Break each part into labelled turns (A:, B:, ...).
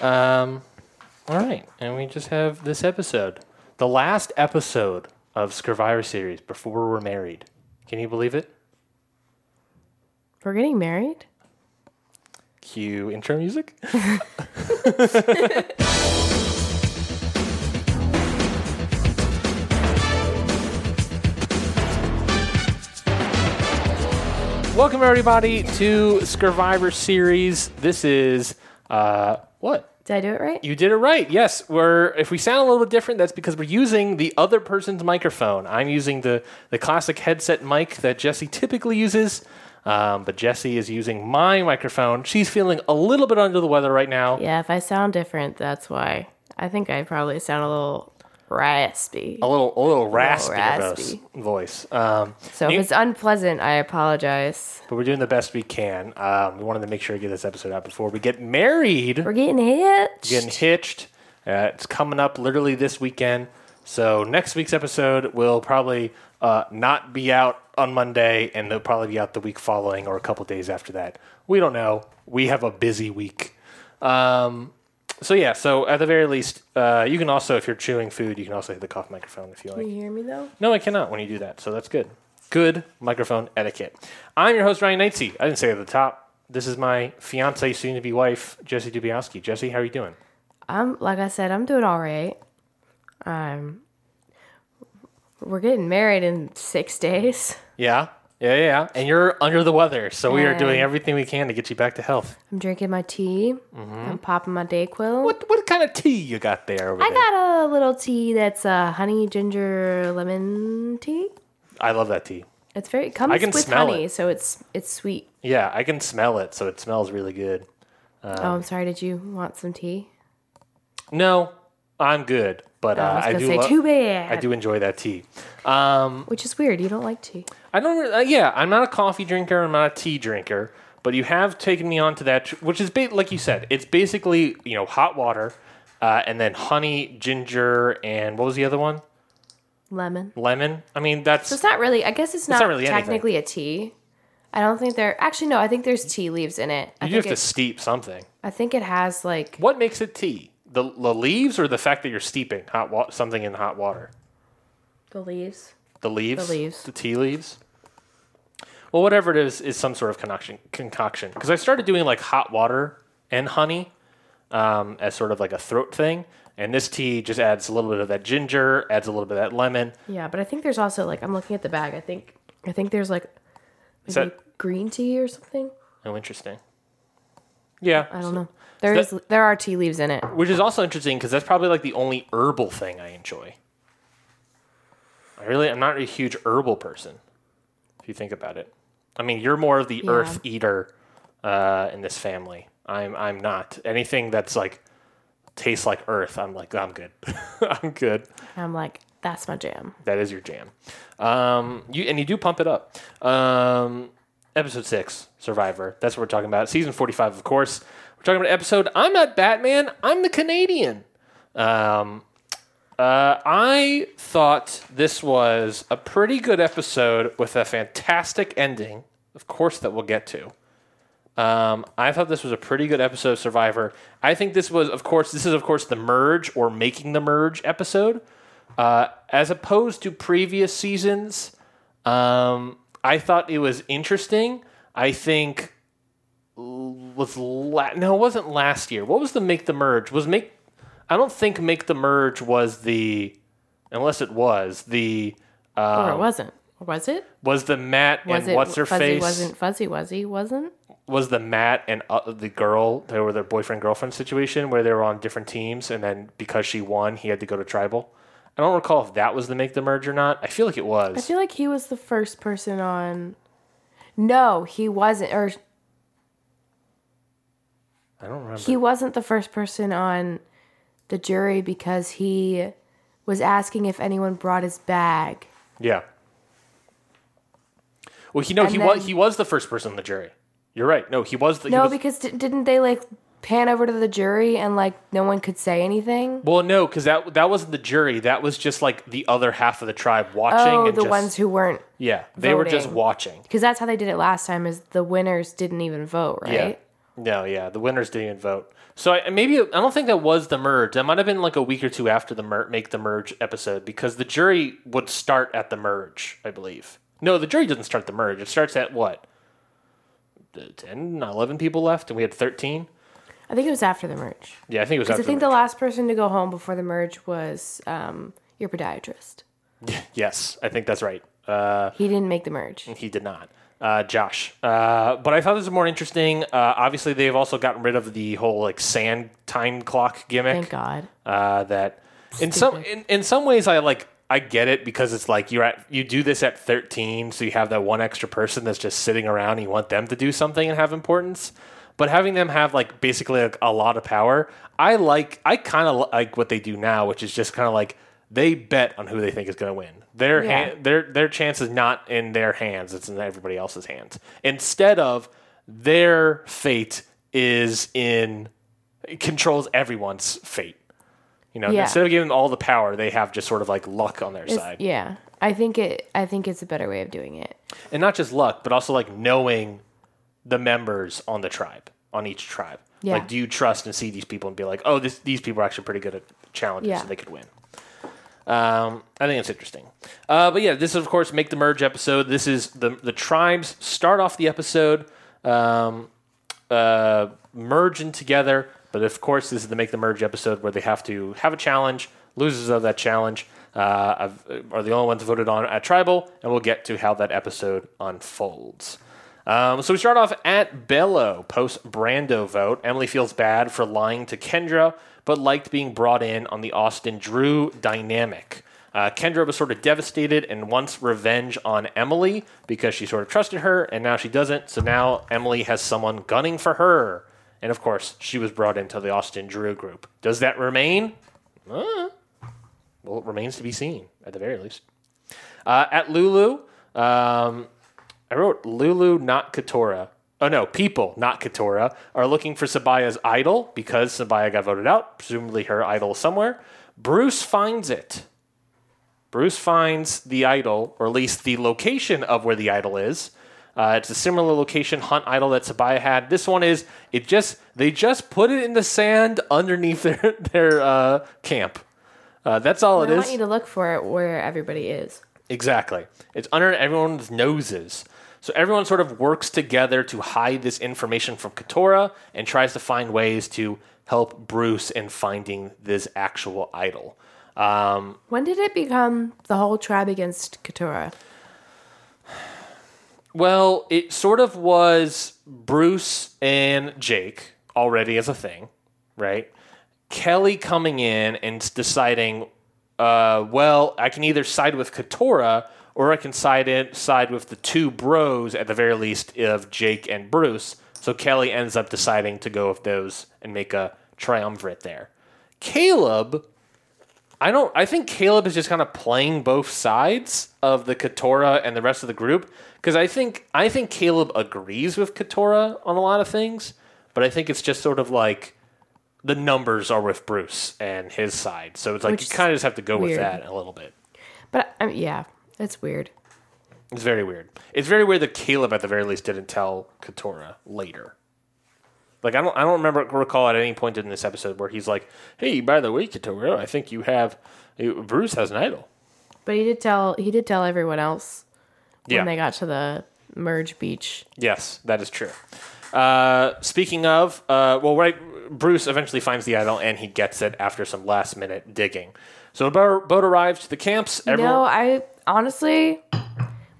A: Um, all right, and we just have this episode, the last episode of Scurvivor Series before we're married. Can you believe it?
B: We're getting married?
A: Cue intro music. Welcome everybody to Scurvivor Series. This is uh what?
B: Did I do it right?
A: You did it right. Yes, we're if we sound a little bit different, that's because we're using the other person's microphone. I'm using the the classic headset mic that Jessie typically uses, um, but Jessie is using my microphone. She's feeling a little bit under the weather right now.
B: Yeah, if I sound different, that's why. I think I probably sound a little raspy.
A: A little a little raspy,
B: raspy.
A: voice. Um,
B: So if
A: you-
B: it's unpleasant, I apologize.
A: but we're doing the best we can. Um, we wanted to make sure to get this episode out before we get married.
B: We're getting hitched.
A: getting hitched. Uh, it's coming up literally this weekend. So next week's episode will probably uh, not be out on Monday, and they'll probably be out the week following or a couple days after that. We don't know. We have a busy week. Um, so yeah. So at the very least, uh, you can also, if you're chewing food, you can also hit the cough microphone if you like.
B: Can you hear me though?
A: No, I cannot when you do that. So that's good. Good microphone etiquette. I'm your host, Ryan Knightsey. I didn't say it at the top. This is my fiance, soon to be wife, Jessie Dubiowski. Jessie, how are you doing?
B: I'm like I said, I'm doing all right. Um, we're getting married in six days.
A: Yeah, yeah, yeah. And you're under the weather, so we are doing everything we can to get you back to health.
B: I'm drinking my tea. I'm popping my Dayquil.
A: Mm-hmm. What what kind of tea you got there over
B: I
A: there?
B: got a little tea that's uh, honey ginger lemon tea.
A: I love that tea.
B: It's very it comes
A: can
B: with
A: smell
B: honey,
A: it.
B: so it's it's sweet.
A: Yeah, I can smell it, so it smells really good.
B: oh, I'm sorry. Did you want some tea?
A: No, I'm good, but uh,
B: I was
A: I,
B: gonna
A: do
B: say
A: lo-
B: too bad.
A: I do enjoy that tea. Um,
B: Which is weird. You don't like tea.
A: I don't. Really, uh, yeah, I'm not a coffee drinker. I'm not a tea drinker. But you have taken me on to that, which is ba- like you said. It's basically you know hot water, uh, and then honey, ginger, and what was the other one?
B: Lemon.
A: Lemon. I mean, that's
B: So it's not really. I guess it's not,
A: not really anything.
B: technically a tea. I don't think there. Actually, no. I think there's tea leaves in it. I
A: you have
B: think
A: to
B: it,
A: steep something.
B: I think it has like
A: What makes it tea? The, the leaves or the fact that you're steeping hot wa- something in hot water?
B: the leaves.
A: The leaves.
B: The leaves.
A: The tea leaves. Well, whatever it is, is some sort of concoction. Concoction. Because I started doing like hot water and honey um, as sort of like a throat thing, and this tea just adds a little bit of that ginger, adds a little bit of that lemon.
B: Yeah, but I think there's also like I'm looking at the bag. I think I think there's like
A: Is that
B: green tea or something.
A: oh interesting? Yeah,
B: I don't know. There
A: that-
B: is there are tea leaves in it.
A: which is also interesting because that's probably like the only herbal thing I enjoy. I really, I'm not a huge herbal person. If you think about it, I mean, you're more of the
B: Yeah.
A: earth eater uh, in this family. I'm, I'm not anything that's like tastes like earth. I'm like, I'm good. I'm good.
B: I'm like, that's my jam.
A: That is your jam. Um, you and you do pump it up. Um, episode six, Survivor. That's what we're talking about. Season forty-five, of course. We're talking about episode. I'm not Batman. I'm the Canadian. Um, uh, I thought this was a pretty good episode with a fantastic ending. Of course, that we'll get to. Um, I thought this was a pretty good episode of Survivor. I think this was, of course, this is of course the merge or making the merge episode, uh, as opposed to previous seasons. Um, I thought it was interesting. I think was la- no, it wasn't last year. What was the make the merge? Was make? I don't think make the merge was the, unless it was the.
B: or it
A: Um,
B: wasn't. Was it?
A: was the Matt
B: Was
A: and
B: it
A: what's her
B: fuzzy?
A: face?
B: Wasn't fuzzy? Was he? Wasn't?
A: was the Matt and uh, the girl they were their boyfriend girlfriend situation where they were on different teams and then because she won he had to go to tribal. I don't recall if that was the make the merge or not. I feel like it was.
B: I feel like he was the first person on. No, he wasn't. Or
A: I don't remember.
B: he wasn't the first person on the jury because he was asking if anyone brought his bag.
A: yeah. Well, he no,
B: And
A: he
B: then-
A: was he was the first person on the jury. You're right. No, he was the he
B: No,
A: was-
B: because di- didn't they like pan over to the jury and like no one could say anything?
A: Well, no, because that that wasn't the jury. That was just like the other half of the tribe watching.
B: Oh,
A: and
B: the
A: just,
B: ones who weren't,
A: yeah, they were just
B: voting.
A: watching.
B: because that's how they did it last time. Is the winners didn't even vote, right?
A: Yeah. No, yeah, the winners didn't even vote. So I, maybe I don't think that was the merge. That might have been like a week or two after the mer- make the merge episode because the jury would start at the merge, I believe. No, the jury doesn't start the merge. It starts at what? The 10, 11 people left, and we had 13.
B: I think it was after the merge.
A: Yeah, I think it was after
B: I think
A: the
B: the last person to go home before the merge was um, your podiatrist.
A: yes, I think that's right. Uh,
B: He didn't make the merge.
A: He did not. Uh, Josh. Uh, but I thought this was more interesting. Uh, obviously, they've also gotten rid of the whole like sand time clock gimmick.
B: Thank God.
A: Uh, that in some in, in some ways I like I get it because it's like you're at you do this at 13, so you have that one extra person that's just sitting around. and You want them to do something and have importance. But having them have like basically like, a lot of power, I like. I kind of like what they do now, which is just kind of like they bet on who they think is going to win. Their
B: Yeah.
A: hand, their their chance is not in their hands; it's in everybody else's hands. Instead of their fate is in it controls everyone's fate. You know,
B: Yeah.
A: instead of giving them all the power, they have just sort of like luck on their
B: It's-
A: side,
B: yeah. I think it. I think it's a better way of doing it.
A: and not just luck, but also like knowing the members on the tribe, on each tribe.
B: Yeah.
A: Like, do you trust and see these people and be like, oh, this, these people are actually pretty good at challenges,
B: Yeah.
A: so they could win. Um, I think it's interesting. Uh, but yeah, this is of course make the merge episode. This is the the tribes start off the episode, um, uh, merging together. But of course, this is the make the merge episode where they have to have a challenge. Losers of that challenge uh, have- are the only ones voted on at tribal, and we'll get to how that episode unfolds. Um, so we start off at Belo post Brando vote. Emily feels bad for lying to Kendra, but liked being brought in on the Austin Drew dynamic. Uh, Kendra was sort of devastated and wants revenge on Emily because she sort of trusted her, and now she doesn't. So now Emily has someone gunning for her. And of course, she was brought into the Austin Drew group. Does that remain? Uh, well, it remains to be seen, at the very least. Uh, at Lulu, um, I wrote Lulu, not Katurah. Oh no, people, not Katurah, are looking for Sabiyah's idol because Sabiyah got voted out, presumably her idol somewhere. Bruce finds it. Bruce finds the idol, or at least the location of where the idol is. Uh, it's a similar location hunt idol that Sabiyah had. This one is it just they just put it in the sand underneath their their uh, camp. Uh, that's all it is.
B: I
A: it is.
B: want you to look for it where everybody is.
A: Exactly. It's under everyone's noses. So everyone sort of works together to hide this information from Katurah and tries to find ways to help Bruce in finding this actual idol. Um,
B: When did it become the whole tribe against Katurah?
A: well, it sort of was Bruce and Jake already as a thing, right? Kellie coming in and deciding, uh, well, I can either side with Katurah or I can side in, side with the two bros at the very least of Jake and Bruce. So Kellie ends up deciding to go with those and make a triumvirate there. Kaleb, I don't. I think Kaleb is just kind of playing both sides of the Katurah and the rest of the group because I think I think Kaleb agrees with Katurah on a lot of things, but I think it's just sort of like the numbers are with Bruce and his side, so it's like
B: Which
A: you kind of just have to go with that a little bit.
B: But I mean, yeah, it's weird.
A: It's very weird. It's very weird that Kaleb at the very least didn't tell Katurah later. Like I don't I don't remember recall at any point in this episode where he's like, "Hey, by the way, Katurah, I think you have Bruce has an idol."
B: But he did tell he did tell everyone else
A: Yeah.
B: when they got to the merge beach.
A: Yes, that is true. Uh, speaking of, uh, well, right, Bruce eventually finds the idol and he gets it after some last minute digging. So a boat, boat arrives to the camps. Everyone,
B: No, I honestly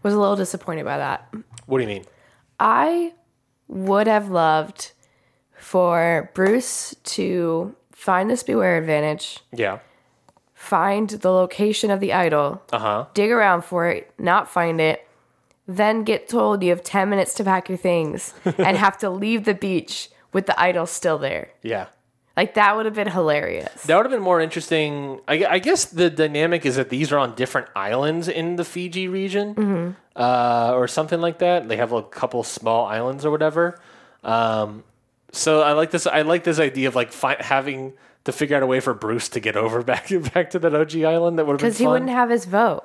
B: was a little disappointed by that.
A: what do you mean?
B: I would have loved for Bruce to find this beware advantage,
A: Yeah.
B: find the location of the idol,
A: Uh huh.
B: dig around for it, not find it, then get told you have 10 minutes to pack your things and have to leave the beach with the idol still there.
A: Yeah.
B: Like that would have been hilarious.
A: That would have been more interesting. I, I guess the dynamic is that these are on different islands in the Fiji region, uh, or something like that. They have a couple small islands or whatever. Um, so I like this. I like this idea of like fi- having to figure out a way for Bruce to get over back back to that OG island. That would have been
B: Because he wouldn't have his vote.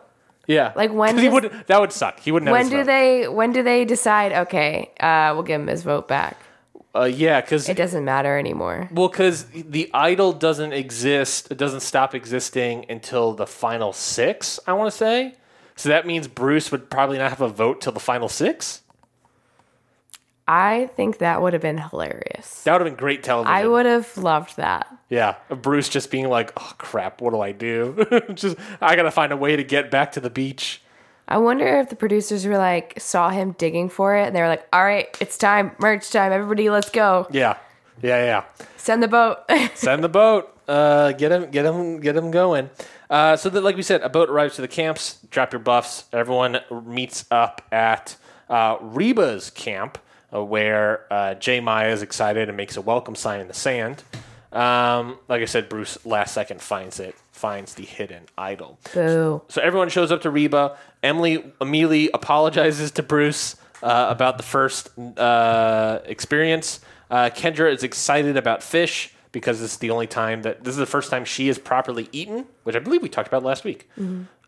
A: Yeah,
B: Like, when
A: 'Cause he would that would suck. He wouldn't. Have
B: When do
A: vote.
B: they when do they decide, okay, uh, we'll give him his vote back?
A: Uh, yeah, because
B: It doesn't matter anymore.
A: well, because the idol doesn't exist. It doesn't stop existing until the final six. I want to say. So that means Bruce would probably not have a vote till the final six.
B: I think that would have been hilarious.
A: That would have been great television.
B: I would have loved that.
A: Yeah, Bruce just being like, "Oh crap, what do I do? just I gotta find a way to get back to the beach."
B: I wonder if the producers were like saw him digging for it and they were like, "All right, it's time, merch time. Everybody, let's go.
A: Yeah, yeah, yeah.
B: Send the boat."
A: Send the boat. Uh, get him, get him, get him going. Uh, so that, like we said, a boat arrives to the camps. Drop your buffs. Everyone meets up at uh, Reba's camp, uh, where uh, J. Maya is excited and makes a welcome sign in the sand. Um, like I said, Bruce last second finds it, finds the hidden idol.
B: Boo.
A: So everyone shows up to Reba. Emily immediately apologizes to Bruce uh, about the first uh, experience. Uh, Kendra is excited about fish because this is the only time that this is the first time she is properly eaten, which I believe we talked about last week.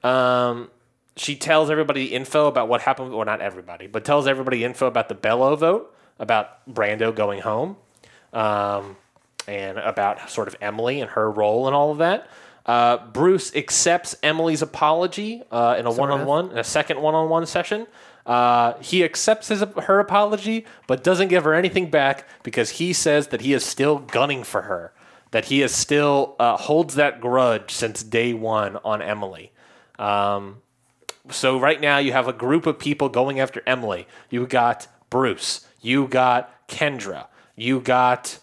A: Um, she tells everybody info about what happened, or not everybody, but tells everybody info about the Belo vote, about Brando going home, um, and about sort of Emily and her role and all of that. Uh, Bruce accepts Emily's apology uh, in a one-on-one, a second one-on-one session. Uh, he accepts his, her apology, but doesn't give her anything back because he says that he is still gunning for her, that he is still uh, holds that grudge since day one on Emily. Um, so right now you have a group of people going after Emily. You got Bruce. You got Kendra. You got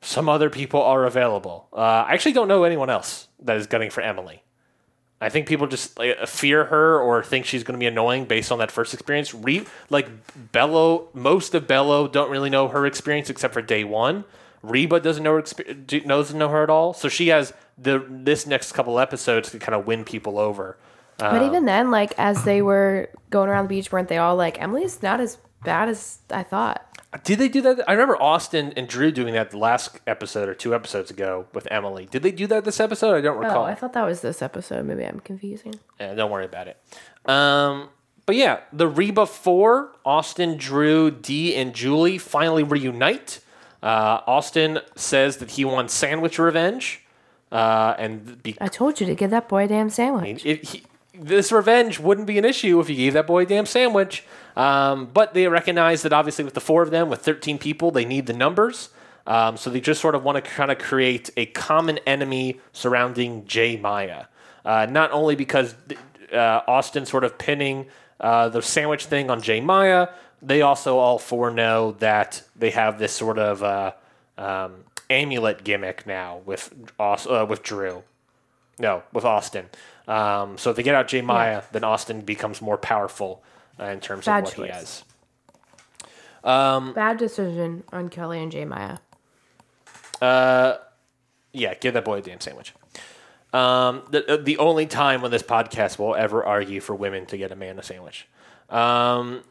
A: some other people are available. Uh, I actually don't know anyone else that is gunning for Emily. I think people just like, fear her or think she's going to be annoying based on that first experience. Re- like Belo, most of Belo don't really know her experience except for day one. Reba doesn't know her exper- doesn't know her at all, so she has the this next couple episodes to kind of win people over.
B: But even then, like as they were going around the beach, weren't they all like, "Emily's not as bad as I thought."
A: Did they do that? I remember Austin and Drew doing that the last episode or two episodes ago with Emily. Did they do that this episode? I don't
B: Oh,
A: recall.
B: I thought that was this episode. Maybe I'm confusing.
A: Yeah, don't worry about it. Um, but yeah, the Reba Four, Austin, Drew, Dee, and Julie finally reunite. Uh, Austin says that he wants sandwich revenge, uh, and be-
B: I told you to give that boy a damn sandwich.
A: it, he, this revenge wouldn't be an issue if you gave that boy a damn sandwich. Um, but they recognize that obviously with the four of them, with 13 people, they need the numbers. Um, so they just sort of want to kind of create a common enemy surrounding J. Maya. Uh, not only because uh, Austin sort of pinning uh, the sandwich thing on J. Maya, they also all four know that they have this sort of uh, um, amulet gimmick now with uh, with Drew. No, with Austin. Um, so if they get out J. Maya, then Austin becomes more powerful uh, in terms
B: Bad
A: of what he
B: choice.
A: has.
B: Bad decision on Kellie and J. Maya.
A: Yeah, give that boy a damn sandwich. Um, the the only time when this podcast will ever argue for women to get a man a sandwich. Um,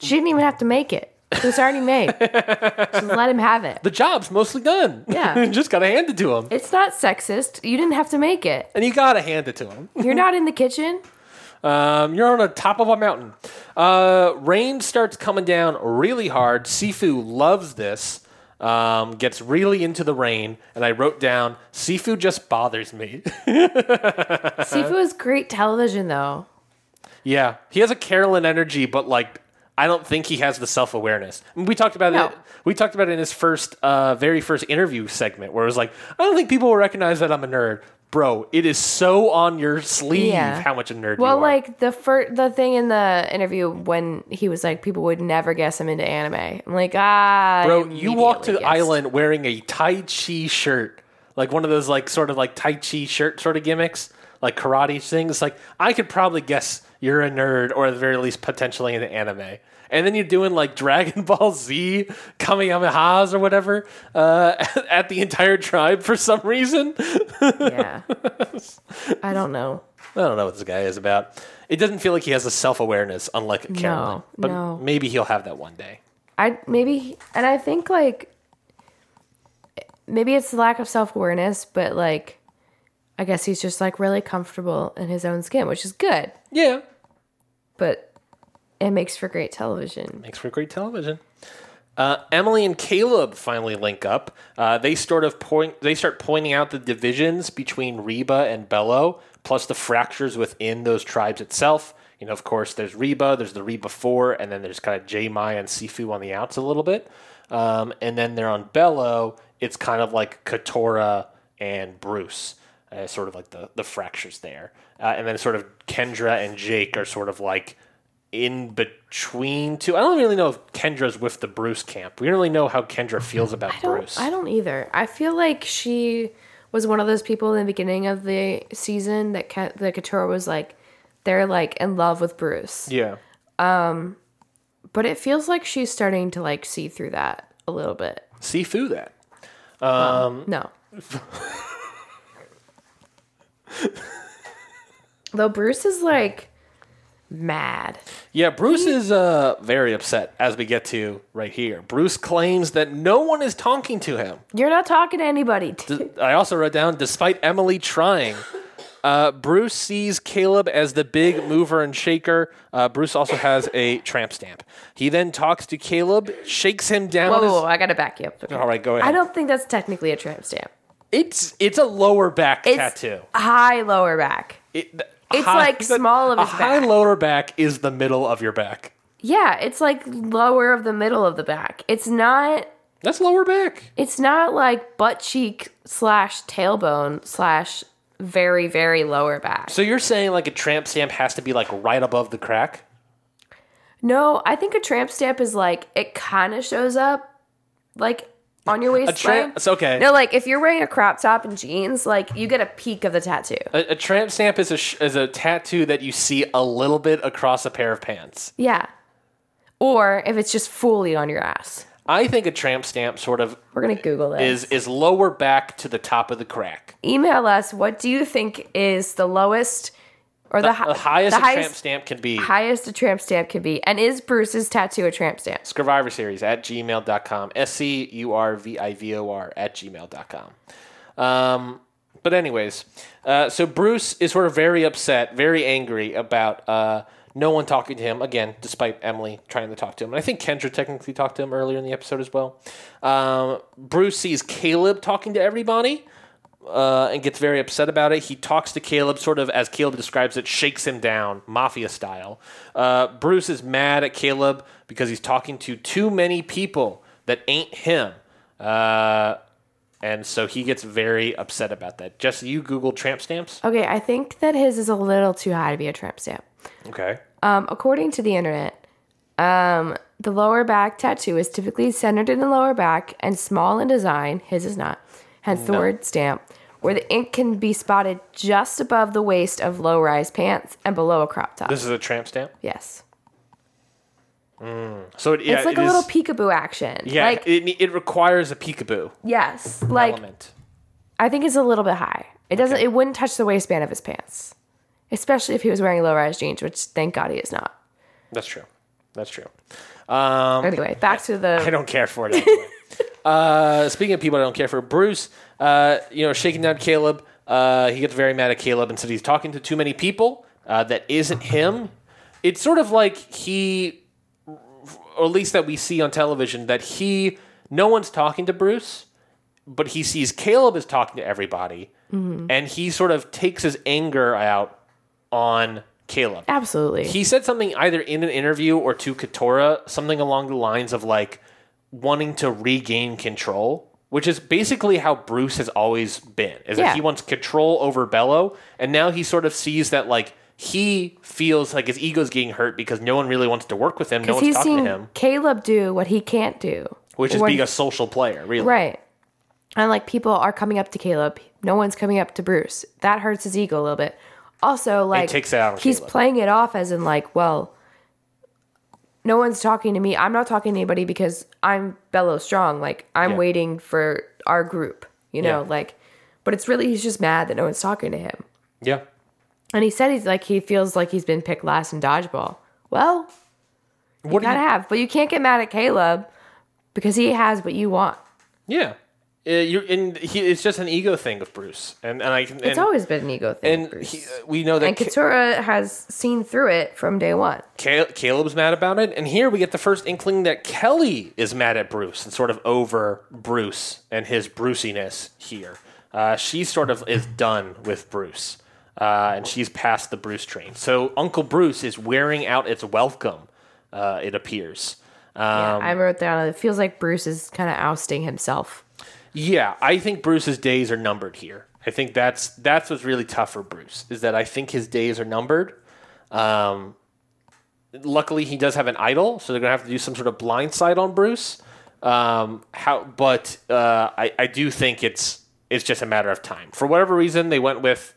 B: She didn't even have to make it. It was already made. Just let him have it.
A: the job's mostly done.
B: Yeah.
A: just gotta hand it to him,
B: It's not sexist. You didn't have to make it.
A: and you gotta hand it to him.
B: You're not in the kitchen.
A: Um, you're on the top of a mountain. Uh, rain starts coming down really hard. Sifu loves this. Um, gets really into the rain, and I wrote down Sifu just bothers me.
B: Sifu is great television, though.
A: yeah, he has a Carolyn energy, but like I don't think he has the self awareness. We talked about
B: No.
A: it. We talked about it in his first, uh, very first interview segment, where it was like, I don't think people will recognize that I'm a nerd, bro. It is so on your sleeve
B: Yeah.
A: how much a nerd
B: Well,
A: you are.
B: like the fir- the thing in the interview when he was like, people would never guess I'm into anime. I'm like, ah,
A: Bro, you walked to the
B: guessed.
A: island wearing a Tai Chi shirt. Like one of those like sort of like Tai Chi shirt sort of gimmicks, like karate things. Like I could probably guess you're a nerd or at the very least potentially an anime. And then you're doing like Dragon Ball Z Kamehamehas or whatever uh, at the entire tribe for some reason.
B: Yeah, I don't know.
A: I don't know what this guy is about. It doesn't feel like he has a self awareness, unlike Carolyn. But
B: no.
A: maybe he'll have that one day.
B: I maybe, and I think like maybe it's the lack of self awareness, but like I guess he's just like really comfortable in his own skin, which is good.
A: Yeah,
B: But it makes for great television.
A: makes for great television. Uh, Emily and Kaleb finally link up. Uh, they sort of point. They start pointing out the divisions between Reba and Belo, plus the fractures within those tribes itself. You know, of course, there's Reba, there's the Reba Four, and then there's kind of J. Maya and Sifu on the outs a little bit. Um, and then they're on Bello. It's kind of like Katurah and Bruce, uh, sort of like the the fractures there. Uh, and then sort of Kendra and Jake are sort of like in between two. I don't really know if Kendra's with the Bruce camp. We don't really know how Kendra feels about
B: I
A: Bruce.
B: I don't either. I feel like she was one of those people in the beginning of the season that Ka- the Katurah was like, they're like in love with Bruce.
A: yeah.
B: Um, but it feels like she's starting to like see through that a little bit.
A: See through that.
B: Um No. Though Bruce is like mad.
A: Yeah, Bruce is uh, very upset as we get to right here. Bruce claims that no one is talking to him.
B: You're not talking to anybody.
A: I also wrote down, despite Emily trying, uh, Bruce sees Kaleb as the big mover and shaker. Uh, Bruce also has a tramp stamp. He then talks to Kaleb, shakes him down.
B: Whoa, whoa, whoa, I gotta back you up. Okay.
A: All right, go ahead.
B: I don't think that's technically a tramp stamp.
A: It's it's a lower back
B: It's
A: tattoo.
B: high lower back.
A: It,
B: It's like small of
A: a
B: his
A: high lower back is the middle of your back.
B: Yeah, it's like lower of the middle of the back. It's not.
A: That's lower back.
B: It's not like butt cheek slash tailbone slash very very lower back.
A: So you're saying like a tramp stamp has to be like right above the crack?
B: No, I think a tramp stamp is like it kind of shows up like on your
A: A
B: waistline.
A: tramp. It's okay.
B: No, like if you're wearing a crop top and jeans, like you get a peek of the tattoo.
A: A, a tramp stamp is a sh- is a tattoo that you see a little bit across a pair of pants.
B: Yeah. Or if it's just fully on your ass.
A: I think a tramp stamp sort of
B: We're gonna Google this.
A: is is lower back to the top of the crack.
B: Email us. What do you think is the lowest or the, hi-
A: The highest
B: the
A: a tramp stamp can be.
B: highest a tramp stamp can be? And is Bruce's tattoo a tramp stamp?
A: Scurvivor Series at gmail.com. S C U R V I V O R at gmail.com. Um, but, anyways, uh, so Bruce is sort of very upset, very angry about uh, no one talking to him, again, despite Emily trying to talk to him. And I think Kendra technically talked to him earlier in the episode as well. Um, Bruce sees Kaleb talking to everybody. Uh, and gets very upset about it. He talks to Kaleb, sort of as Kaleb describes it, shakes him down, mafia style. Uh, Bruce is mad at Kaleb because he's talking to too many people that ain't him. Uh, and so he gets very upset about that. Jesse, you Google tramp stamps?
B: Okay, I think that his is a little too high to be a tramp stamp.
A: Okay.
B: Um, according to the internet, um, the lower back tattoo is typically centered in the lower back and small in design. His is not, hence the word stamp, where the ink can be spotted just above the waist of low rise pants and below a crop top.
A: This is a tramp stamp?
B: yes.
A: So it, yeah,
B: it's like
A: it
B: a
A: is-
B: little peekaboo action.
A: Yeah,
B: Like,
A: it, it requires a peekaboo
B: yes. Like,
A: element.
B: I think it's a little bit high. It doesn't,
A: Okay.
B: it wouldn't touch the waistband of his pants, especially if he was wearing low rise jeans, which thank God he is not.
A: That's true. That's true. Um,
B: Anyway, back to the.
A: I don't care for it. Anyway. Uh, speaking of people I don't care for, Bruce, uh, you know, shaking down Kaleb. Uh, he gets very mad at Kaleb and said he's talking to too many people. Uh, that isn't him. It's sort of like he, or at least that we see on television, that he, no one's talking to Bruce, but he sees Kaleb is talking to everybody, and he sort of takes his anger out on Kaleb
B: Absolutely.
A: he said something either in an interview or to Katurah, something along the lines of like wanting to regain control, which is basically how Bruce has always been. Is
B: Yeah.
A: that he wants control over Belo, and now he sort of sees that like he feels like his ego's getting hurt because no one really wants to work with him, no one's talking to him,
B: Kaleb do what he can't do.
A: which is
B: What-
A: being a social player, really.
B: Right. And like people are coming up to Kaleb. No one's coming up to Bruce. That hurts his ego a little bit. Also, like
A: takes it out
B: he's
A: Kaleb.
B: playing it off as in like, well, no one's talking to me. I'm not talking to anybody because I'm Belo Strong. Like I'm
A: Yeah.
B: waiting for our group. You know,
A: Yeah.
B: like but it's really he's just mad that no one's talking to him.
A: Yeah.
B: And he said he's like he feels like he's been picked last in dodgeball. Well, you
A: What do
B: gotta
A: you,
B: have, but you can't get mad at Kaleb because he has what you want.
A: Yeah. Uh, you're, and he, it's just an ego thing of Bruce, and and I can.
B: It's always been an ego thing.
A: and he, uh, we know that
B: and
A: Ca-
B: Katurah has seen through it from day one.
A: Kaleb's mad about it, and here we get the first inkling that Kellie is mad at Bruce and sort of over Bruce and his Bruciness here. Uh, she sort of is done with Bruce, uh, and she's past the Bruce train. So Uncle Bruce is wearing out its welcome. Uh, it appears. Um,
B: I wrote down. It feels like Bruce is kind of ousting himself.
A: Yeah, I think Bruce's days are numbered here. I think that's that's what's really tough for Bruce is that I think his days are numbered. Um, luckily, he does have an idol, so they're gonna have to do some sort of blindside on Bruce. Um, how? But uh, I I do think it's it's just a matter of time. For whatever reason, they went with,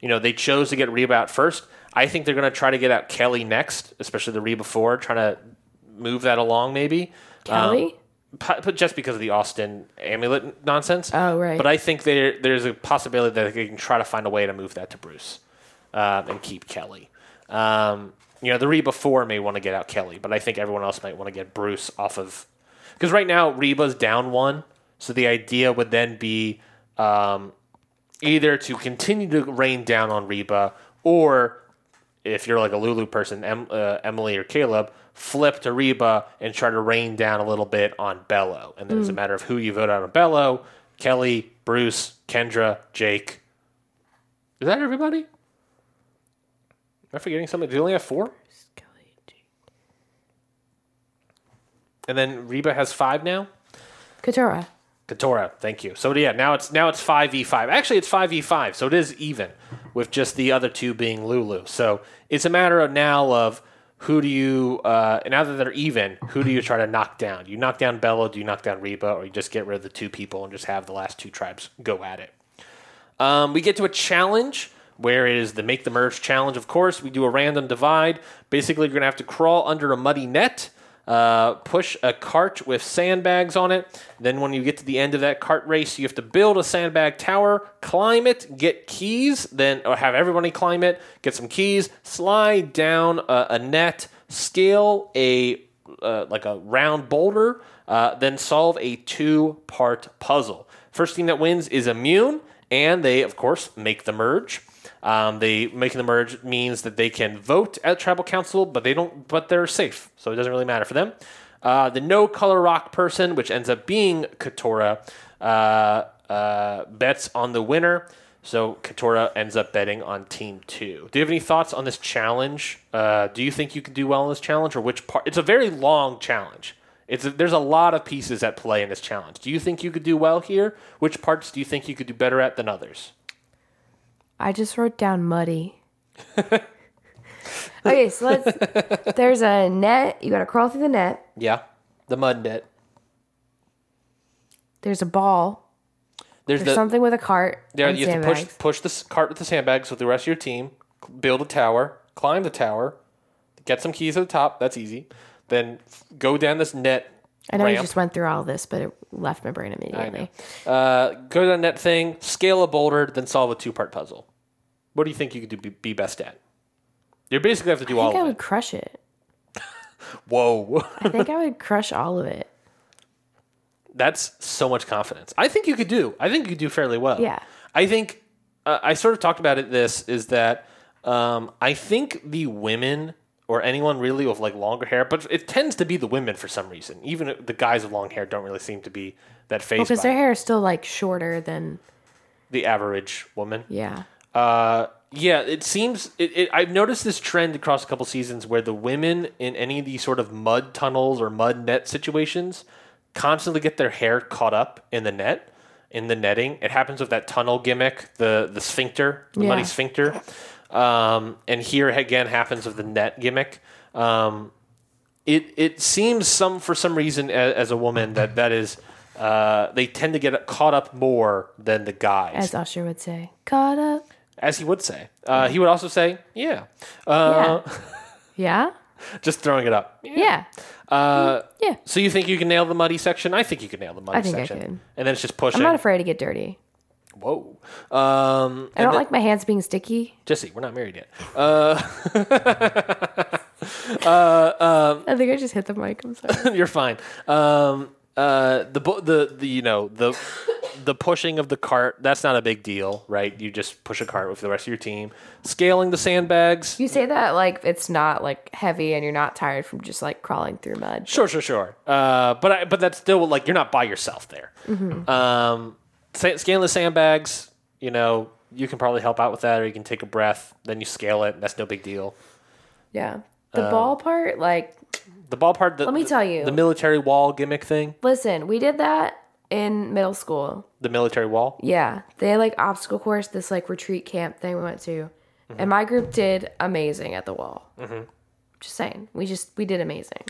A: you know, they chose to get Reba out first. I think they're gonna try to get out Kellie next, especially the Reba four, trying to move that along maybe.
B: Kellie.
A: Pu- But just because of the Austin amulet nonsense.
B: Oh, right.
A: But I think there there's a possibility that they can try to find a way to move that to Bruce um, and keep Kellie. Um, you know, the Reba four may want to get out Kellie, but I think everyone else might want to get Bruce off of because right now Reba's down one. So the idea would then be um, either to continue to rain down on Reba or if you're like a Lulu person, em, uh, Emily or Kaleb, flip to Reba and try to rain down a little bit on Belo. And then it's a matter of who you vote out on Belo Kellie, Bruce, Kendra, Jake. Is that everybody? Am I forgetting something? Do you only have four? And then Reba has five now?
B: Katurah.
A: Katurah, thank you. So yeah, now it's now it's five v five. Actually, it's five v five, so it is even with just the other two being Lulu. So it's a matter of now of who do you uh, now that they're even, who do you try to knock down? Do you knock down Belo? Do you knock down Reba, or you just get rid of the two people and just have the last two tribes go at it? Um, we get to a challenge where it is the make the merge challenge. Of course, we do a random divide. Basically, you're gonna have to crawl under a muddy net. Uh, push a cart with sandbags on it. Then, when you get to the end of that cart race, you have to build a sandbag tower, climb it, get keys, then or have everybody climb it, get some keys, slide down a, a net, scale a uh, like a round boulder, uh, then solve a two-part puzzle. First team that wins is immune, and they, of course, make the merge. Um, they making the merge means that they can vote at tribal council, but they don't. But they're safe, so it doesn't really matter for them. Uh, the no color rock person, which ends up being Katurah, uh, uh, bets on the winner. So Katurah ends up betting on team two. Do you have any thoughts on this challenge? Uh, do you think you could do well in this challenge, or which part? It's a very long challenge. It's a, there's a lot of pieces at play in this challenge. Do you think you could do well here? Which parts do you think you could do better at than others?
B: I just wrote down muddy. okay, so let's. There's a net. You got to crawl through the net.
A: Yeah, the mud net.
B: There's a ball.
A: There's,
B: There's
A: the
B: something with a cart.
A: there you have to push push the cart with the sandbags with the rest of your team. Build a tower, climb the tower, get some keys at the top. That's easy. Then go down this net.
B: I know you just went through all this, but it left my brain immediately.
A: Uh, go down that thing, scale a boulder, then solve a two part puzzle. What do you think you could do, be, be best at? You basically have to do
B: I
A: all I
B: think I would
A: it.
B: crush it.
A: Whoa,
B: I think I would crush all of it.
A: that's so much confidence. I think you could do. I think you could do fairly well.
B: Yeah.
A: I think uh, I sort of talked about it. This is that um, I think the women or anyone really with like longer hair, but it tends to be the women for some reason. Even the guys with long hair don't really seem to be that phased
B: Because
A: by
B: their hair is still like shorter than
A: the average woman.
B: yeah.
A: Uh, yeah, it seems. It, it, I've noticed this trend across a couple seasons where the women in any of these sort of mud tunnels or mud net situations constantly get their hair caught up in the net, in the netting. It happens with that tunnel gimmick, the the sphincter, the muddy
B: Yeah.
A: sphincter. Um, and here again happens with the net gimmick. Um, it it seems some for some reason as, as a woman that that is. Uh, they tend to get caught up more than the guys
B: As Usher would say. Caught up.
A: as he would say. Uh, he would also say, "Yeah," uh,
B: Yeah.
A: just throwing it up.
B: Yeah.
A: Uh,
B: Yeah.
A: so you think you can nail the muddy section? I think you can nail the muddy
B: I think I
A: section.
B: could.
A: And then it's just pushing.
B: I'm not afraid to get dirty.
A: Whoa, um,
B: I don't
A: then-
B: like my hands being sticky.
A: Jessie. We're not married yet.
B: I think I just hit the mic. I'm sorry.
A: You're fine. Um, uh, the the the you know the the pushing of the cart that's not a big deal, right? You just push a cart with the rest of your team. Scaling the sandbags,
B: You say that like it's not like heavy and you're not tired from just like crawling through mud.
A: Sure, sure, sure. Uh, but I, but that's still like you're not by yourself there. Um, the sandbags, you know, you can probably help out with that, or you can take a breath, then you scale it. That's no big deal.
B: Yeah. The
A: Uh,
B: ball part, like,
A: The ball part. The,
B: Let me tell you.
A: the military wall gimmick thing.
B: listen, we did that in middle school.
A: The military wall.
B: Yeah. They had like obstacle course, this like retreat camp thing we went to. And my group did amazing at the wall. Just saying. We just, we did amazing.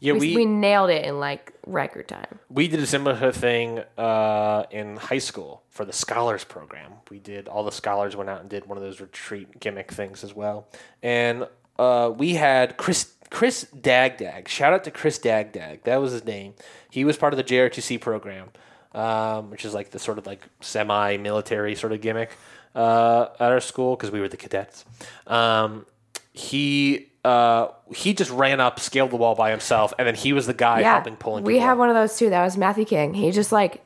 A: Yeah,
B: We,
A: we
B: we nailed it in like record time.
A: we did a similar thing uh, in high school for the scholars program. We did all the scholars went out and did one of those retreat gimmick things as well, and uh, we had Chris Chris Dagdag. Shout out to Chris Dagdag. That was his name. He was part of the JROTC program, um, which is like the sort of like semi military sort of gimmick uh, at our school because we were the cadets. Um, he. Uh, he just ran up, scaled the wall by himself, and then he was the guy
B: Yeah.
A: helping pulling.
B: We have
A: up.
B: one of those too. That was Matthew King. He just like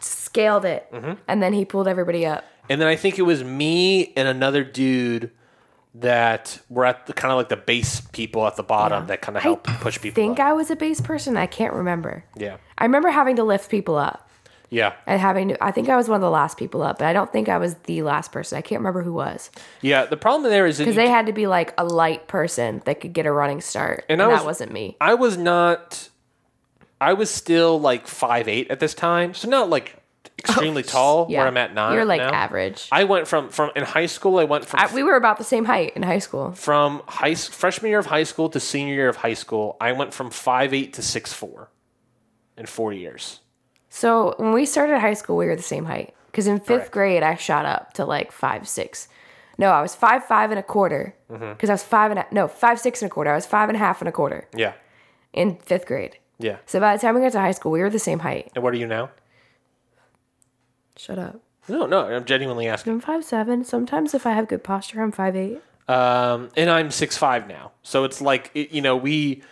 B: scaled it
A: Mm-hmm.
B: and then he pulled everybody up.
A: And then I think it was me and another dude that were at the kind of like the base people at the bottom that kind of help push people.
B: think
A: up.
B: I was a base person. I can't remember.
A: yeah,
B: I remember having to lift people up
A: yeah,
B: and having to, I think I was one of the last people up, but I don't think I was the last person. I can't remember who was
A: yeah. The problem there is
B: because they had to be like a light person that could get a running start,
A: And
B: and,
A: I was-
B: that wasn't me.
A: I was not. I was still like five eight at this time, so not like extremely tall
B: Yeah,
A: where I'm at now.
B: You're like
A: now.
B: average.
A: I went from from in high school. I went from
B: I, we were about the same height in high school.
A: from high freshman year of high school to senior year of high school. I went from five eight to six four in four years.
B: So when we started high school, we were the same height. Because in fifth
A: Correct.
B: grade, I shot up to like five six. No, I was five five and a quarter.
A: Mm-hmm.
B: Because I was five and a, no five six and a quarter. I was five and a half and a quarter
A: Yeah,
B: in fifth grade.
A: yeah.
B: So by the time we got to high school, we were the same height.
A: And what are you now?
B: Shut up.
A: No, no. I'm genuinely asking.
B: I'm five seven. Sometimes if I have good posture, I'm five eight.
A: um, and I'm six five now. So it's like you know we,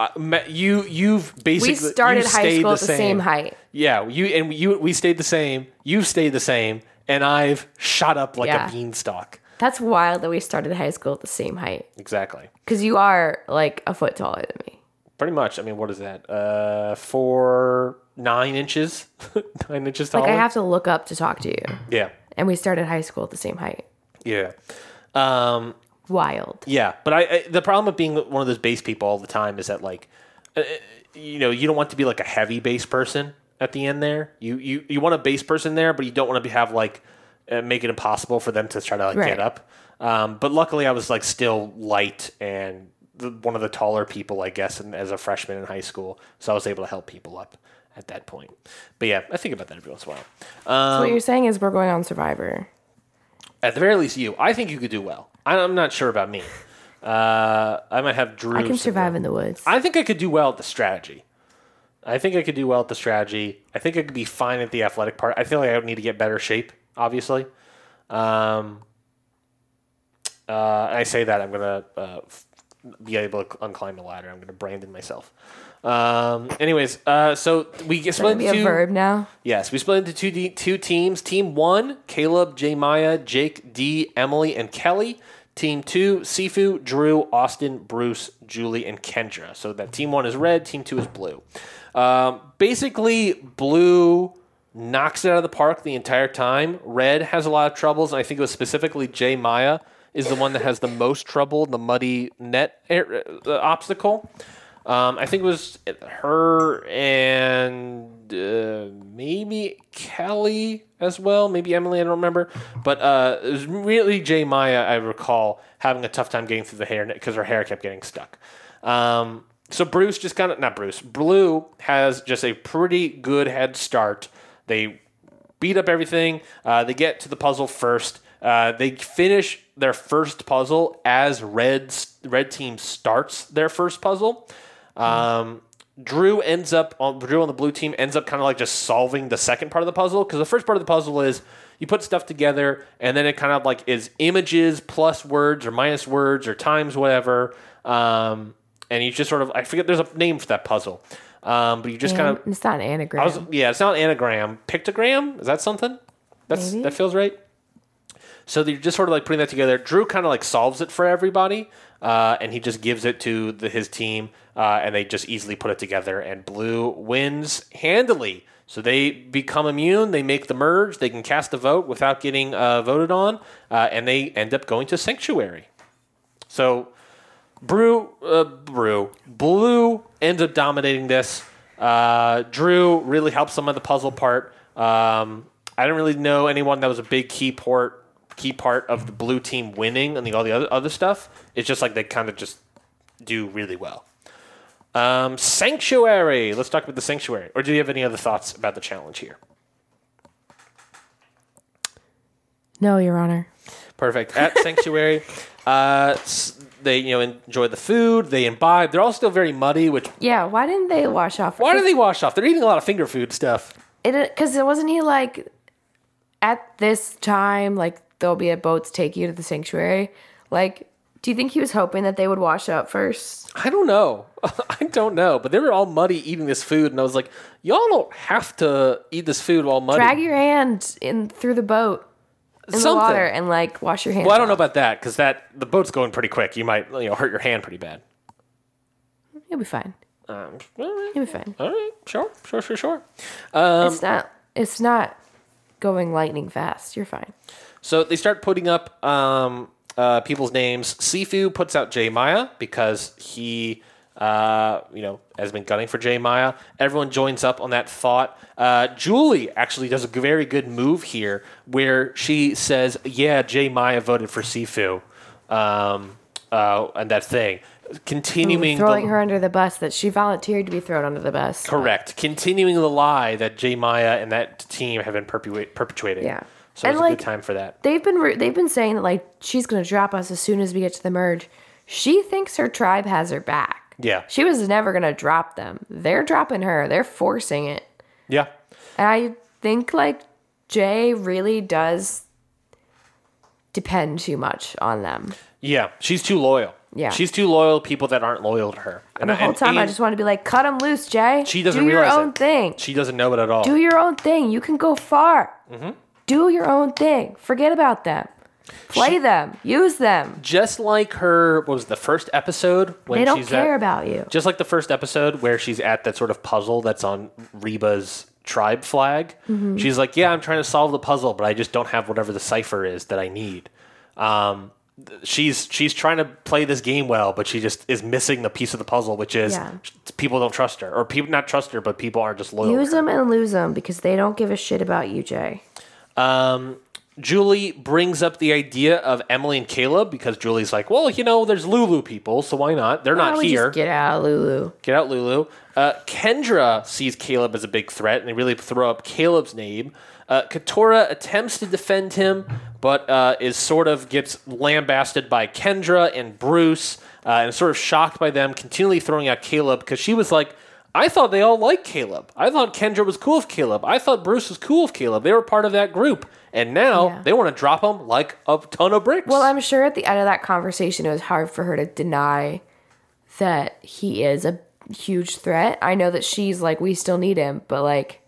A: uh, you you've basically
B: We started high
A: stayed
B: school at the same height.
A: Yeah, you and you we stayed the same. You've stayed the same, and I've shot up like
B: Yeah.
A: a beanstalk.
B: That's wild that we started high school at the same height.
A: Exactly.
B: Because you are like a foot taller than me.
A: Pretty much. I mean, what is that? Uh, four nine inches, nine inches tall.
B: Like I have to look up to talk to you.
A: yeah,
B: And we started high school at the same height.
A: yeah. Um,
B: Wild.
A: Yeah, but I, I the problem with being one of those base people all the time is that like, uh, you know, you don't want to be like a heavy base person at the end there. You you you want a base person there, but you don't want to be, have like uh, make it impossible for them to try to like
B: Right.
A: get up. Um, but luckily, I was like still light and the, one of the taller people, I guess, in, as a freshman in high school, so I was able to help people up at that point. But yeah, I think about that every once in a while. Um,
B: So what you're saying is we're going on Survivor.
A: at the very least, you. I think you could do well. I, I'm not sure about me. Uh, I might have Drew.
B: I can survive in the woods.
A: I think I could do well at the strategy. I think I could do well at the strategy. I think I could be fine at the athletic part. I feel like I would need to get better shape, obviously. Um, uh, I say that I'm gonna uh, f- be able to unclimb the ladder. I'm gonna Brando myself. Um, anyways, uh, so we get split
B: Gonna a
A: into
B: verb now.
A: yes, we split into two de- two teams. Team one: Kaleb, J. Maya, Jake, Dee, Emily, and Kellie. Team two: Sifu, Drew, Austin, Bruce, Julie, and Kendra. So that team one is red. Team two is blue. Um, basically, blue knocks it out of the park the entire time. Red has a lot of troubles, and I think it was specifically J. Maya is the one that has the most trouble the muddy net air, uh, obstacle. Um, I think it was her and uh, maybe Kellie as well, maybe Emily. I don't remember, but uh, it was really J. Maya. I recall having a tough time getting through the hair because her hair kept getting stuck. Um, so Bruce just kind of not Bruce. Blue has just a pretty good head start. They beat up everything. Uh, they get to the puzzle first. Uh, they finish their first puzzle as red red team starts their first puzzle. Um, Drew ends up on Drew on the blue team ends up kind of like just solving the second part of the puzzle because the first part of the puzzle is you put stuff together and then it kind of like is images plus words or minus words or times whatever. Um, and you just sort of I forget there's a name for that puzzle. Um, but you just kind of
B: it's not an anagram.
A: Was, yeah, it's not an anagram. Pictogram? Is that something? That's
B: Maybe.
A: that feels right. So you're just sort of like putting that together. Drew kind of like solves it for everybody, uh, and he just gives it to the, his team, uh, and they just easily put it together. And Blue wins handily. So they become immune. They make the merge. They can cast a vote without getting uh, voted on, uh, and they end up going to Sanctuary. So Brew, uh, Brew, Blue ends up dominating this. Uh, Drew really helps them on the puzzle part. Um, I didn't really know anyone that was a big key port, key part of the blue team winning and the, all the other other stuff. It's just like they kind of just do really well. Um, Sanctuary. Let's talk about the Sanctuary. Or do you have any other thoughts about the challenge here?
B: no, Your Honor.
A: Perfect. At Sanctuary, uh, they you know enjoy the food. They imbibe. They're all still very muddy. Which
B: Yeah, why didn't they wash off?
A: why do they wash off? They're eating a lot of finger food stuff.
B: It because it wasn't he like at this time like there'll be a boat take you to the sanctuary. Like, do you think he was hoping that they would wash up first?
A: I don't know. I don't know. But they were all muddy eating this food, and I was like, y'all don't have to eat this food while muddy.
B: Drag your hand in through the boat in the water and like wash your hands.
A: well, I don't know about that because that the boat's going pretty quick. You might you know hurt your hand pretty bad.
B: You'll be fine.
A: Um, right,
B: You'll be fine.
A: all right, sure, sure, sure, sure. Um,
B: it's not. It's not going lightning fast. You're fine.
A: So they start putting up um, uh, people's names. Sifu puts out J. Maya because he, uh, you know, has been gunning for J. Maya. Everyone joins up on that thought. Uh, Julie actually does a very good move here where she says, "Yeah, J. Maya voted for Sifu," um, uh, and that thing. Continuing
B: Throwing
A: the,
B: her under the bus that she volunteered to be thrown under the bus.
A: correct, continuing the lie that J. Maya and that team have been perpetuating.
B: Yeah.
A: So
B: And,
A: it's a
B: like,
A: good time for that.
B: They've been re- they've been saying that like she's gonna drop us as soon as we get to the merge. She thinks her tribe has her back.
A: Yeah.
B: She was never gonna drop them. They're dropping her. They're forcing it.
A: Yeah.
B: And I think like Jay really does depend too much on them.
A: Yeah, she's too loyal.
B: Yeah.
A: she's too loyal. to People that aren't loyal to her. And
B: The whole
A: and
B: time I just want to be like, cut them loose, Jay.
A: she doesn't
B: Do your own
A: it.
B: thing.
A: She doesn't know it at all.
B: Do your own thing. You can go far.
A: Mm-hmm.
B: Do your own thing. Forget about them. Play them. Use them.
A: just like her, what was the first episode when
B: They don't
A: she's
B: care
A: at,
B: about you.
A: Just like the first episode where she's at that sort of puzzle that's on Reba's tribe flag.
B: Mm-hmm.
A: She's like, "Yeah, I'm trying to solve the puzzle, but I just don't have whatever the cipher is that I need." Um, she's she's trying to play this game well, but she just is missing the piece of the puzzle, which is
B: Yeah.
A: people don't trust her, or people not trust her, but people aren't just loyal.
B: Use them and lose them because they don't give a shit about you, Jay.
A: Um, Julie brings up the idea of Emily and Kaleb because Julie's like, well, you know, there's Lulu people, so why not? They're
B: Why
A: not
B: don't we
A: here.
B: Just get out, Lulu.
A: Get out, Lulu. Uh, Kendra sees Kaleb as a big threat, and they really throw up Kaleb's name. Uh, Katurah attempts to defend him, but uh, is sort of gets lambasted by Kendra and Bruce, uh, and sort of shocked by them continually throwing out Kaleb because she was like, I thought they all liked Kaleb. I thought Kendra was cool with Kaleb. I thought Bruce was cool with Kaleb. They were part of that group. And now
B: Yeah.
A: they want to drop him like a ton of bricks.
B: Well, I'm sure at the end of that conversation, it was hard for her to deny that he is a huge threat. I know that she's like, we still need him, but like,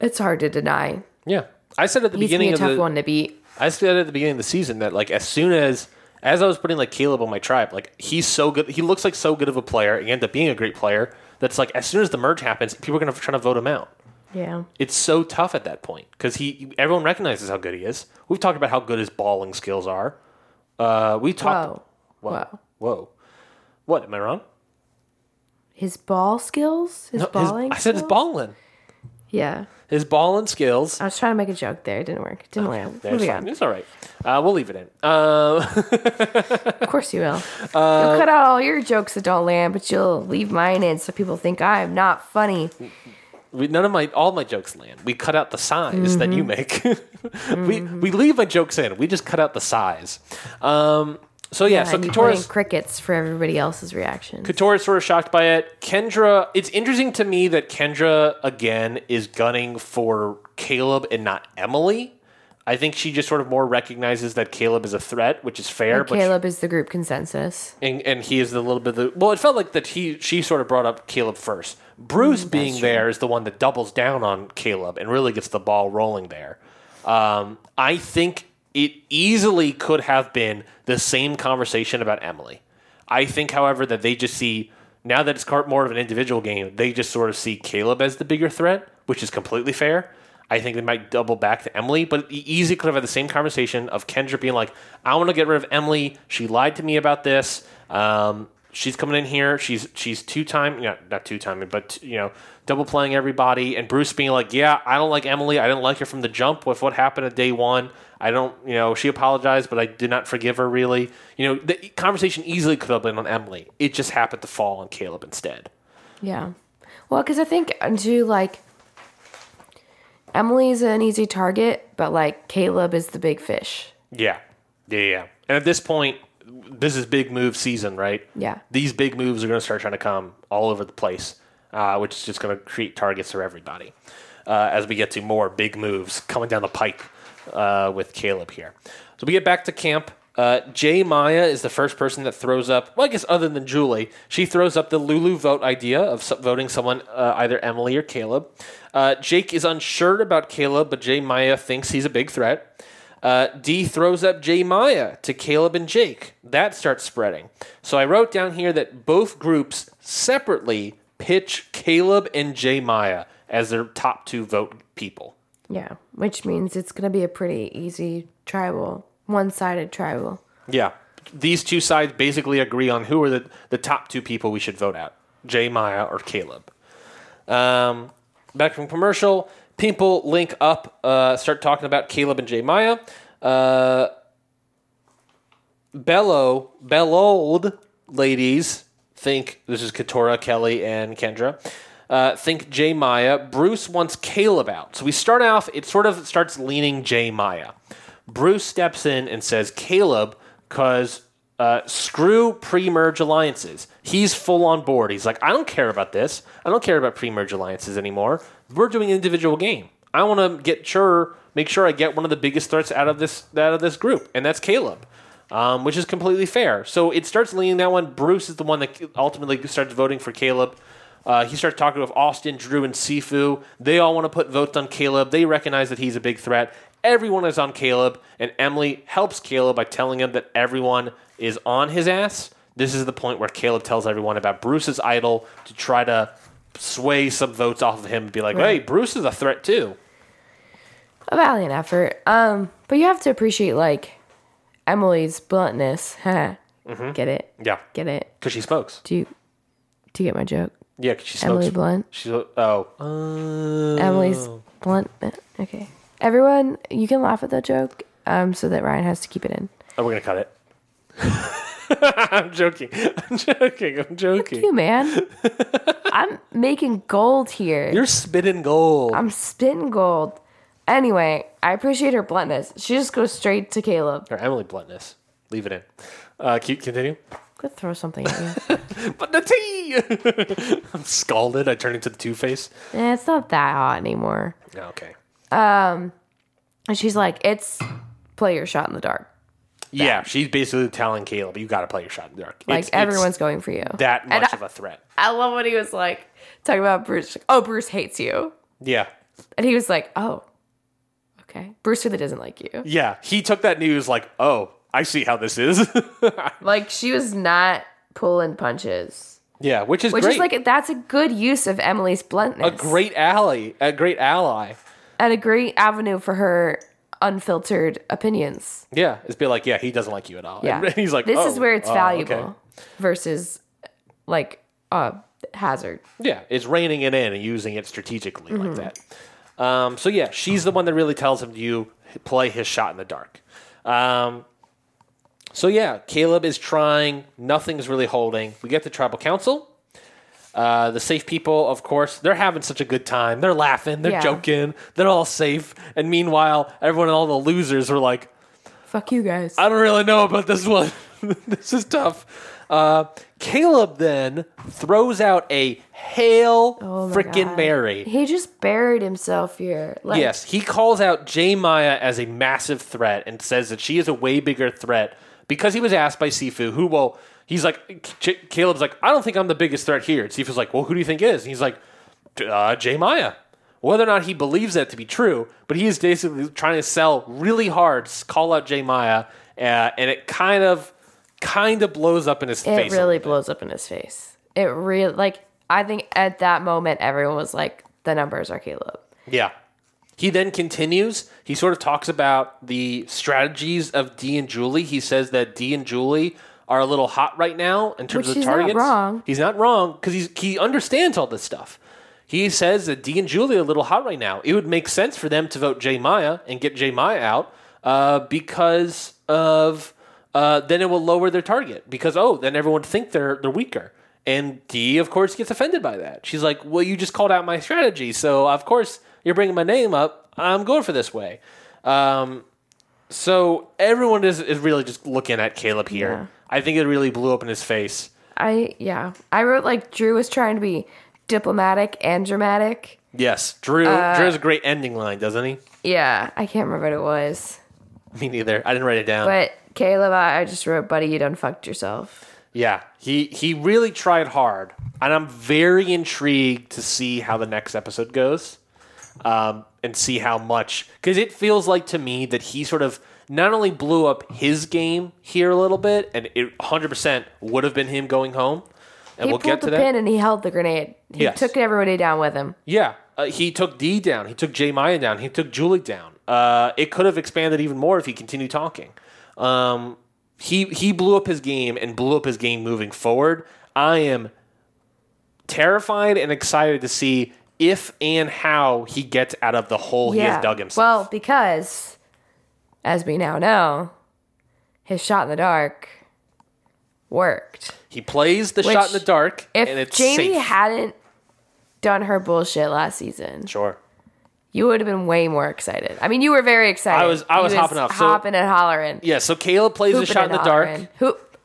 B: it's hard to deny.
A: yeah. I said at the
B: He's be
A: beginning
B: a
A: of
B: tough
A: the
B: one to beat.
A: I said at the beginning of the season that like as soon as as I was putting like Kaleb on my tribe, like he's so good. He looks like so good of a player. He ended up being a great player. That's like as soon as the merge happens, people are gonna try to vote him out.
B: Yeah.
A: It's so tough at that point because he everyone recognizes how good he is. We've talked about how good his balling skills are. Uh, we talked.
B: Whoa.
A: Whoa.
B: Whoa.
A: Whoa. What am I wrong?
B: His ball skills? His
A: No, his-
B: balling?
A: I said his balling.
B: Yeah.
A: His ball and skills.
B: I was trying to make a joke there. It didn't work. It didn't land.
A: That's
B: Moving
A: fine.
B: on.
A: It's all right. Uh, we'll leave it in. Uh,
B: Of course you will.
A: Uh,
B: you'll cut out all your jokes that don't land, but you'll leave mine in so people think I'm not funny.
A: We, none of my all my jokes land. We cut out the size that
B: Mm-hmm.
A: you make. we we leave my jokes in. We just cut out the size. Um, so yeah, so
B: and put in
A: Katurah's
B: crickets for everybody else's reaction.
A: Katurah's sort of shocked by it. Kendra, it's interesting to me that Kendra again is gunning for Kaleb and not Emily. I think she just sort of more recognizes that Kaleb is a threat, which is fair. But
B: Kaleb is the group consensus.
A: and, and he is the little bit of the well. It felt like that he she sort of brought up Kaleb first. Bruce being there is the one that doubles down on Kaleb and really gets the ball rolling there. Um, I think it easily could have been the same conversation about Emily. I think, however, that they just see now that it's more of an individual game, they just sort of see Kaleb as the bigger threat, which is completely fair. I think they might double back to Emily, but it easily could have had the same conversation of Kendra being like, "I want to get rid of Emily. She lied to me about this. Um, she's coming in here. She's she's two time, yeah, not two timing, but you know, double playing everybody." And Bruce being like, "Yeah, I don't like Emily. I didn't like her from the jump with what happened at day one. I don't, you know, she apologized, but I did not forgive her. Really, you know, the conversation easily could have been on Emily. It just happened to fall on Kaleb instead.
B: Yeah. Well, because I think too, like Emily's an easy target, but like Kaleb is the big fish.
A: Yeah. Yeah, yeah. And at this point, this is big move season, right?
B: Yeah.
A: These big moves are going to start trying to come all over the place, uh, which is just going to create targets for everybody uh, as we get to more big moves coming down the pipe uh, with Kaleb here. So we get back to camp. Uh, J. Maya is the first person that throws up, well, I guess other than Julie, she throws up the Lulu vote idea of voting someone, uh, either Emily or Kaleb. Uh, Jake is unsure about Kaleb, but J. Maya thinks he's a big threat. Uh, Dee throws up J. Maya to Kaleb and Jake. That starts spreading. So I wrote down here that both groups separately pitch Kaleb and J. Maya as their top two vote people.
B: Yeah. Which means it's going to be a pretty easy tribal, one sided tribal.
A: Yeah. These two sides basically agree on who are the, the top two people we should vote out J. Maya or Kaleb. Um, back from commercial, people link up, uh, start talking about Kaleb and J. Maya. Uh, Belo, Bellold ladies think this is Katurah, Kellie, and Kendra. Uh, think J. Maya. Bruce wants Kaleb out. So we start off, it sort of starts leaning J. Maya. Bruce steps in and says Kaleb, because uh, screw pre merge alliances. He's full on board. He's like, I don't care about this. I don't care about pre merge alliances anymore. We're doing an individual game. I want to get sure, make sure I get one of the biggest threats out of this out of this group, and that's Kaleb, um, which is completely fair. So it starts leaning that one. Bruce is the one that ultimately starts voting for Kaleb. Uh, he starts talking with Austin, Drew, and Sifu. They all want to put votes on Kaleb. They recognize that he's a big threat. Everyone is on Kaleb, and Emily helps Kaleb by telling him that everyone is on his ass. This is the point where Kaleb tells everyone about Bruce's idol to try to sway some votes off of him and be like, hey, Bruce is a threat too.
B: A valiant effort. Um, but you have to appreciate like Emily's bluntness. Get it?
A: Yeah,
B: Get it?
A: because she smokes.
B: Do you do you get my joke?
A: Yeah, 'cause she smokes.
B: Emily Blunt.
A: She's oh. Uh,
B: Emily's blunt. Okay. Everyone, you can laugh at that joke. Um, so that Ryan has to keep it in.
A: Oh, we're gonna cut it. I'm joking. I'm joking. I'm joking.
B: You man, I'm making gold here.
A: You're spitting gold.
B: I'm spitting gold. Anyway, I appreciate her bluntness. She just goes straight to Kaleb.
A: or Emily bluntness. Leave it in. Uh, keep continue.
B: Could throw something at you.
A: But the tea. I'm scalded. I turn into the Two Face.
B: eh, it's not that hot anymore.
A: Okay.
B: Um, and she's like, "It's play your shot in the dark."
A: Yeah, she's basically telling Kaleb, "You got to play your shot in the dark."
B: Like
A: It's- it's
B: everyone's going for you.
A: that much
B: I-
A: of a threat.
B: I love what he was like talking about Bruce. like, oh, Bruce hates you,
A: Yeah,
B: and he was like, "Oh, okay." Bruce really doesn't like you.
A: yeah. He took that news like, "Oh, I see how this is."
B: Like she was not pulling punches,
A: yeah, which is
B: which
A: great.
B: is like that's a good use of Emily's bluntness.
A: a great ally, a great ally.
B: and a great avenue for her unfiltered opinions.
A: Yeah, it's be like, yeah, he doesn't like you at all.
B: Yeah,
A: and he's like,
B: this
A: "Oh,
B: is where it's
A: oh,
B: valuable
A: okay."
B: versus like uh hazard.
A: Yeah, it's reining it in and using it strategically
B: Mm-hmm.
A: like that. Um, so yeah, she's the one that really tells him to play his shot in the dark. Um, so yeah, Kaleb is trying. Nothing's really holding. We get the tribal council. Uh, the safe people, of course, they're having such a good time. They're laughing. They're
B: Yeah.
A: joking. They're all safe. And meanwhile, everyone, all the losers, were like,
B: Fuck you guys.
A: "I don't really know about this one." this is tough. Uh, Kaleb then throws out a hail
B: Oh my
A: freaking
B: God.
A: Mary.
B: He just buried himself here. Like,
A: Yes, he calls out J. Maya as a massive threat and says that she is a way bigger threat because he was asked by Sifu, who will. He's like, Ch- Kaleb's like, I don't think I'm the biggest threat here. And Sifu's like, well, who do you think is? And he's like, uh, J. Maya. Whether or not he believes that to be true, but he is basically trying to sell really hard, call out J. Maya, uh, and it kind of, kind of blows up in his
B: It
A: face. a
B: really blows up in his face. It really like I think at that moment everyone was like, the numbers are Kaleb.
A: Yeah. He then continues. He sort of talks about the strategies of Dee and Julie. He says that Dee and Julie are a little hot right now in terms
B: Which
A: of
B: he's not wrong.
A: He's not wrong because he understands all this stuff. He says that Dee and Julie are a little hot right now. It would make sense for them to vote J. Maya and get J. Maya out uh, because of uh, then it will lower their target because oh then everyone think they're they're weaker. And Dee, of course, gets offended by that. She's like, "Well, you just called out my strategy, so of course you're bringing my name up. I'm going for this way." Um, so everyone is, is really just looking at Kaleb here.
B: Yeah.
A: I think it really blew up in his face.
B: I yeah. I wrote like Drew was trying to be diplomatic and dramatic.
A: Yes, Drew.
B: Uh,
A: Drew has a great ending line, doesn't he?
B: Yeah, I can't remember what it was.
A: Me neither. I didn't write it down.
B: But Kaleb, I, I just wrote, buddy, you done fucked yourself.
A: yeah, he he really tried hard, and I'm very intrigued to see how the next episode goes, um, and see how much because it feels like to me that he sort of not only blew up his game here a little bit, and it 100 percent would have been him going home, and
B: He
A: we'll
B: pulled
A: get to
B: the
A: that.
B: pin and he held the grenade. He
A: Yes.
B: took everybody down with him.
A: Yeah, uh, he took Dee down. He took J. Maya down. He took Julie down. Uh, it could have expanded even more if he continued talking. Um, he he blew up his game and blew up his game moving forward. I am terrified and excited to see if and how he gets out of the hole he has dug himself.
B: Well, because as we now know, his shot in the dark worked.
A: he plays the
B: Which,
A: shot in the dark,
B: If
A: and it's
B: Jaime
A: safe.
B: hadn't done her bullshit last season,
A: sure.
B: you would have been way more excited. I mean, you were very excited.
A: I was- I
B: You
A: was hopping up. So-
B: hopping and hollering,
A: Yeah. So Kaleb plays the
B: hooping
A: shot in the dark.
B: Hoop,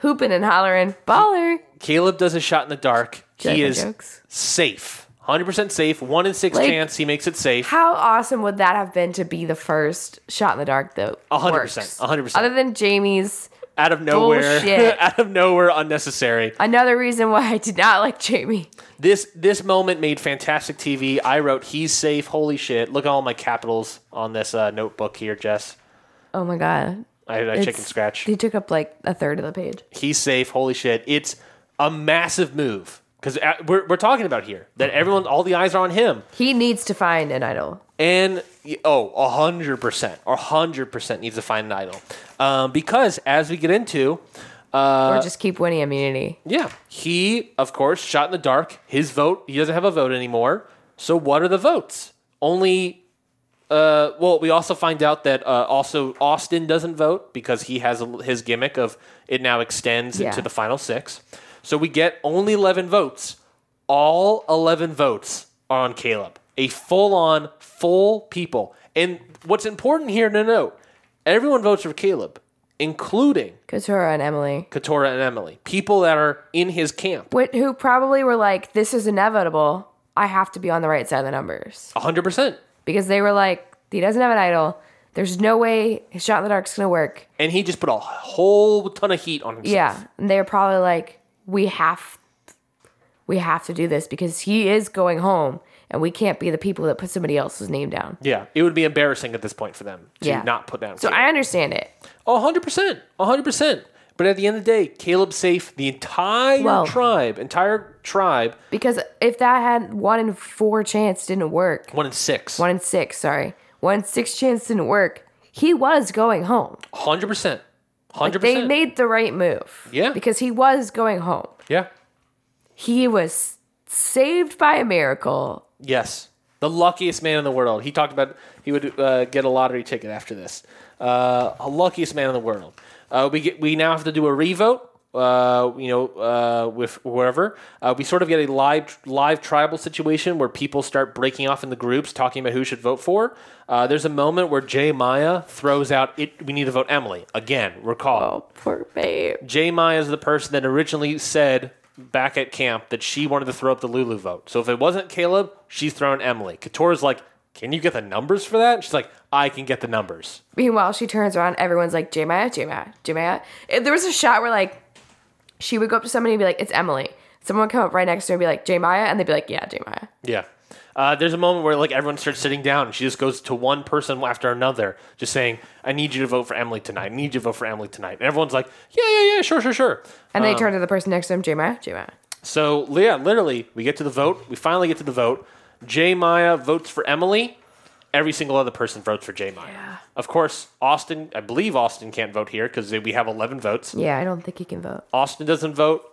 B: hooping and hollering, baller.
A: Kaleb does a shot in the dark. He is
B: jokes?
A: safe, hundred percent safe. One in six
B: Like-
A: chance he makes it safe.
B: How awesome would that have been to be the first shot in the dark though?
A: A hundred percent, a hundred percent.
B: Other than Jaime's,
A: out of nowhere,
B: Bullshit.
A: out of nowhere, unnecessary.
B: another reason why I did not like Jaime.
A: This this moment made fantastic TV. I wrote, "He's safe." Holy shit! Look at all my capitals on this uh, notebook here, Jess.
B: Oh my god.
A: I, I
B: It's-
A: chicken scratch.
B: He took up like a third of the page.
A: He's safe. Holy shit! It's a massive move because we're we're talking about here that everyone, all the eyes are on him.
B: He needs to find an idol.
A: And oh, a hundred percent, a hundred percent needs to find an idol, um, because as we get into, uh,
B: or just keep winning immunity.
A: yeah, he of course shot in the dark. His vote, he doesn't have a vote anymore. So what are the votes? Only, uh, well, we also find out that uh, also Austin doesn't vote because he has a, his gimmick of it now extends
B: Yeah.
A: into the final six. So we get only eleven votes. All eleven votes are on Kaleb. A full on, full people. And what's important here to note, everyone votes for Kaleb, including
B: Katurah and Emily.
A: Katurah and Emily. People that are in his camp.
B: Wh- Who probably were like, this is inevitable. I have to be on the right side of the numbers.
A: hundred percent.
B: Because they were like, he doesn't have an idol. There's no way his shot in the dark's gonna work.
A: And he just put a whole ton of heat on himself.
B: Yeah. And they were probably like, we have we have to do this because he is going home and we can't be the people that put somebody else's name down.
A: Yeah, it would be embarrassing at this point for them to
B: yeah.
A: not put down.
B: So
A: Kaleb.
B: I understand it.
A: Oh, 100%. 100%. But at the end of the day, Kaleb's safe. The entire
B: well,
A: tribe, entire tribe.
B: Because if that had one in four chance didn't work.
A: One in six.
B: One in six, sorry. One in six chance didn't work. He was going home.
A: 100%. Like
B: they made the right move.
A: Yeah.
B: Because he was going home.
A: yeah.
B: He was saved by a miracle.
A: Yes. The luckiest man in the world. He talked about he would uh, get a lottery ticket after this. Uh, a luckiest man in the world. Uh, we get, we now have to do a revote uh, you know, uh, with whoever, uh, we sort of get a live live tribal situation where people start breaking off into groups, talking about who should vote for. Uh, there's a moment where J. Maya throws out, "It we need to vote Emily." Again, recall
B: Oh, poor babe.
A: J. Maya is the person that originally said back at camp that she wanted to throw up the Lulu vote. So if it wasn't Kaleb, she's throwing Emily. Katurah's like, "Can you get the numbers for that?" She's like, "I can get the numbers."
B: Meanwhile, she turns around. Everyone's like, J. Maya, J. Maya, J. Maya. There was a shot where like she would go up to somebody and be like, "It's Emily." Someone would come up right next to her and be like, "J. Maya," and they'd be like, "Yeah, J. Maya."
A: Yeah. Uh, there's a moment where like everyone starts sitting down and she just goes to one person after another, just saying, "I need you to vote for Emily tonight. I need you to vote for Emily tonight." And everyone's like, "Yeah, yeah, yeah, sure, sure, sure."
B: And they turn to the person next to them, J. Maya, J. Maya.
A: So yeah, literally, we get to the vote. We finally get to the vote. J. Maya votes for Emily. Every single other person votes for J. Maya.
B: Yeah.
A: Of course, Austin. I believe Austin can't vote here because we have eleven votes.
B: Yeah, I don't think he can vote.
A: Austin doesn't vote.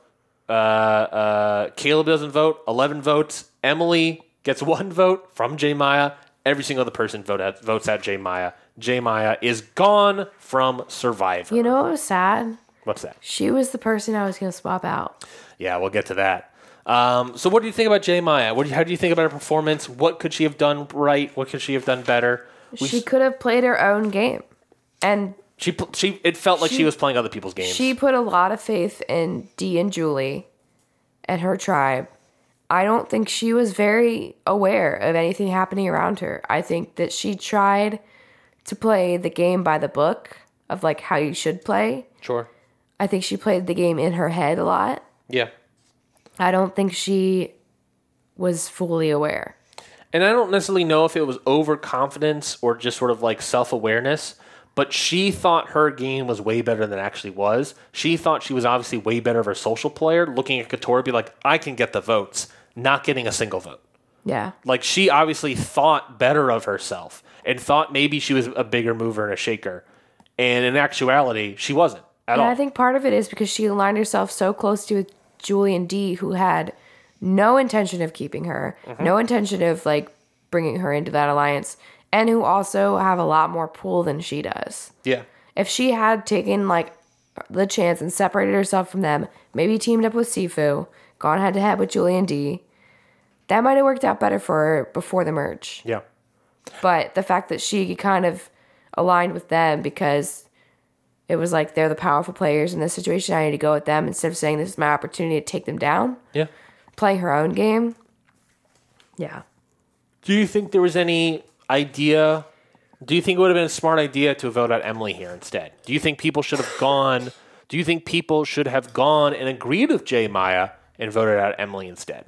A: Uh, uh, Kaleb doesn't vote. Eleven votes. Emily gets one vote from J. Maya. Every single other person vote out, votes out J. Maya. J. Maya is gone from Survivor.
B: You know what was sad?
A: What's that?
B: She was the person I was gonna swap out.
A: Yeah, we'll get to that. Um, so, what do you think about J. Maya? What do you, how do you think about her performance? What could she have done right? What could she have done better? We
B: She
A: s-
B: could have played her own game, and
A: she, pl- she, it felt like she,
B: She-
A: was playing other people's games.
B: she put a lot of faith in Dee and Julie and her tribe. I don't think she was very aware of anything happening around her. I think that she tried to play the game by the book of like how you should play.
A: sure.
B: I think she played the game in her head a lot.
A: Yeah.
B: I don't think she was fully aware.
A: And I don't necessarily know if it was overconfidence or just sort of like self awareness, but she thought her game was way better than it actually was. She thought she was obviously way better of a social player, looking at Katurah, be like, I can get the votes, not getting a single vote.
B: Yeah.
A: Like she obviously thought better of herself and thought maybe she was a bigger mover and a shaker. And in actuality, she wasn't at
B: And
A: all.
B: I think part of it is because she aligned herself so close to Julian D, who had no intention of keeping her,
A: Mm-hmm.
B: no intention of like bringing her into that alliance, and who also have a lot more pull than she does.
A: yeah.
B: If she had taken like the chance and separated herself from them, maybe teamed up with Sifu, gone head to head with Julian Dee, that might have worked out better for her before the merge.
A: Yeah.
B: But the fact that she kind of aligned with them because it was like they're the powerful players in this situation, I need to go with them instead of saying this is my opportunity to take them down,
A: Yeah.
B: Playing her own game. Yeah.
A: Do you think there was any idea? Do you think it would have been a smart idea to vote out Emily here instead? Do you think people should have gone? Do you think people should have gone and agreed with J. Maya and voted out Emily instead?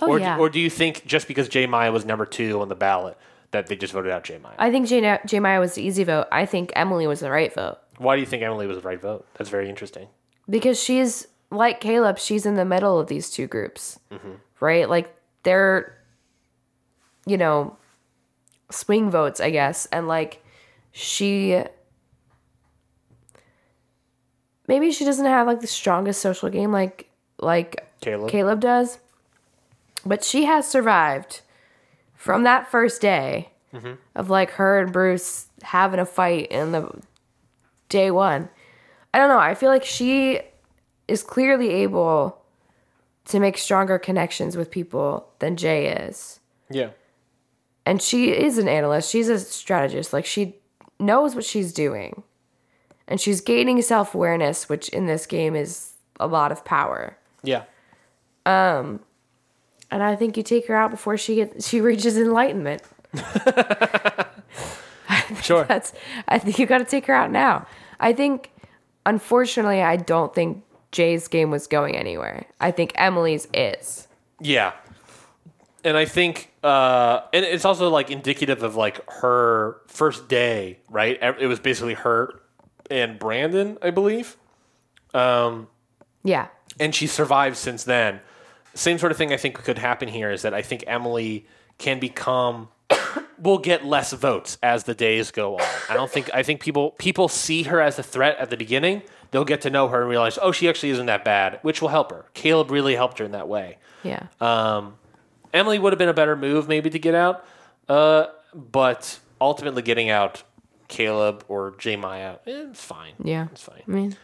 B: Oh,
A: or,
B: yeah.
A: or do you think just because J. Maya was number two on the ballot that they just voted out J. Maya?
B: I think J, J. Maya was the easy vote. I think Emily was the right vote
A: Why do you think Emily was the right vote? That's very interesting.
B: because she's like Kaleb, she's in the middle of these two groups, mm-hmm. right? Like they're, you know, swing votes, I guess, and like she. Maybe she doesn't have like the strongest social game like like
A: Kaleb?
B: Kaleb does, but she has survived from that first day mm-hmm. of like her and Bruce having a fight in the day one. I don't know. I feel like she is clearly able to make stronger connections with people than Jay is.
A: Yeah.
B: And she is an analyst. She's a strategist. Like she knows what she's doing. And she's gaining self-awareness, which in this game is a lot of power.
A: Yeah.
B: Um and I think you take her out before she gets she reaches enlightenment.
A: Sure.
B: That's I think you got to take her out now. I think unfortunately I don't think Jay's game was going anywhere. I think Emily's is.
A: Yeah. And I think, uh, and it's also like indicative of like her first day, right? It was basically her and Brandon, I believe. Um,
B: Yeah.
A: and she survived since then. Same sort of thing I think could happen here is that I think Emily can become will get less votes as the days go on. I don't think I think people people see her as a threat at the beginning. They'll get to know her and realize, oh, she actually isn't that bad, which will help her. Kaleb really helped her in that way.
B: Yeah.
A: Um, Emily would have been a better move maybe to get out, uh, but ultimately getting out Kaleb or J. Maya, eh, it's fine.
B: yeah.
A: It's fine.
B: I mean,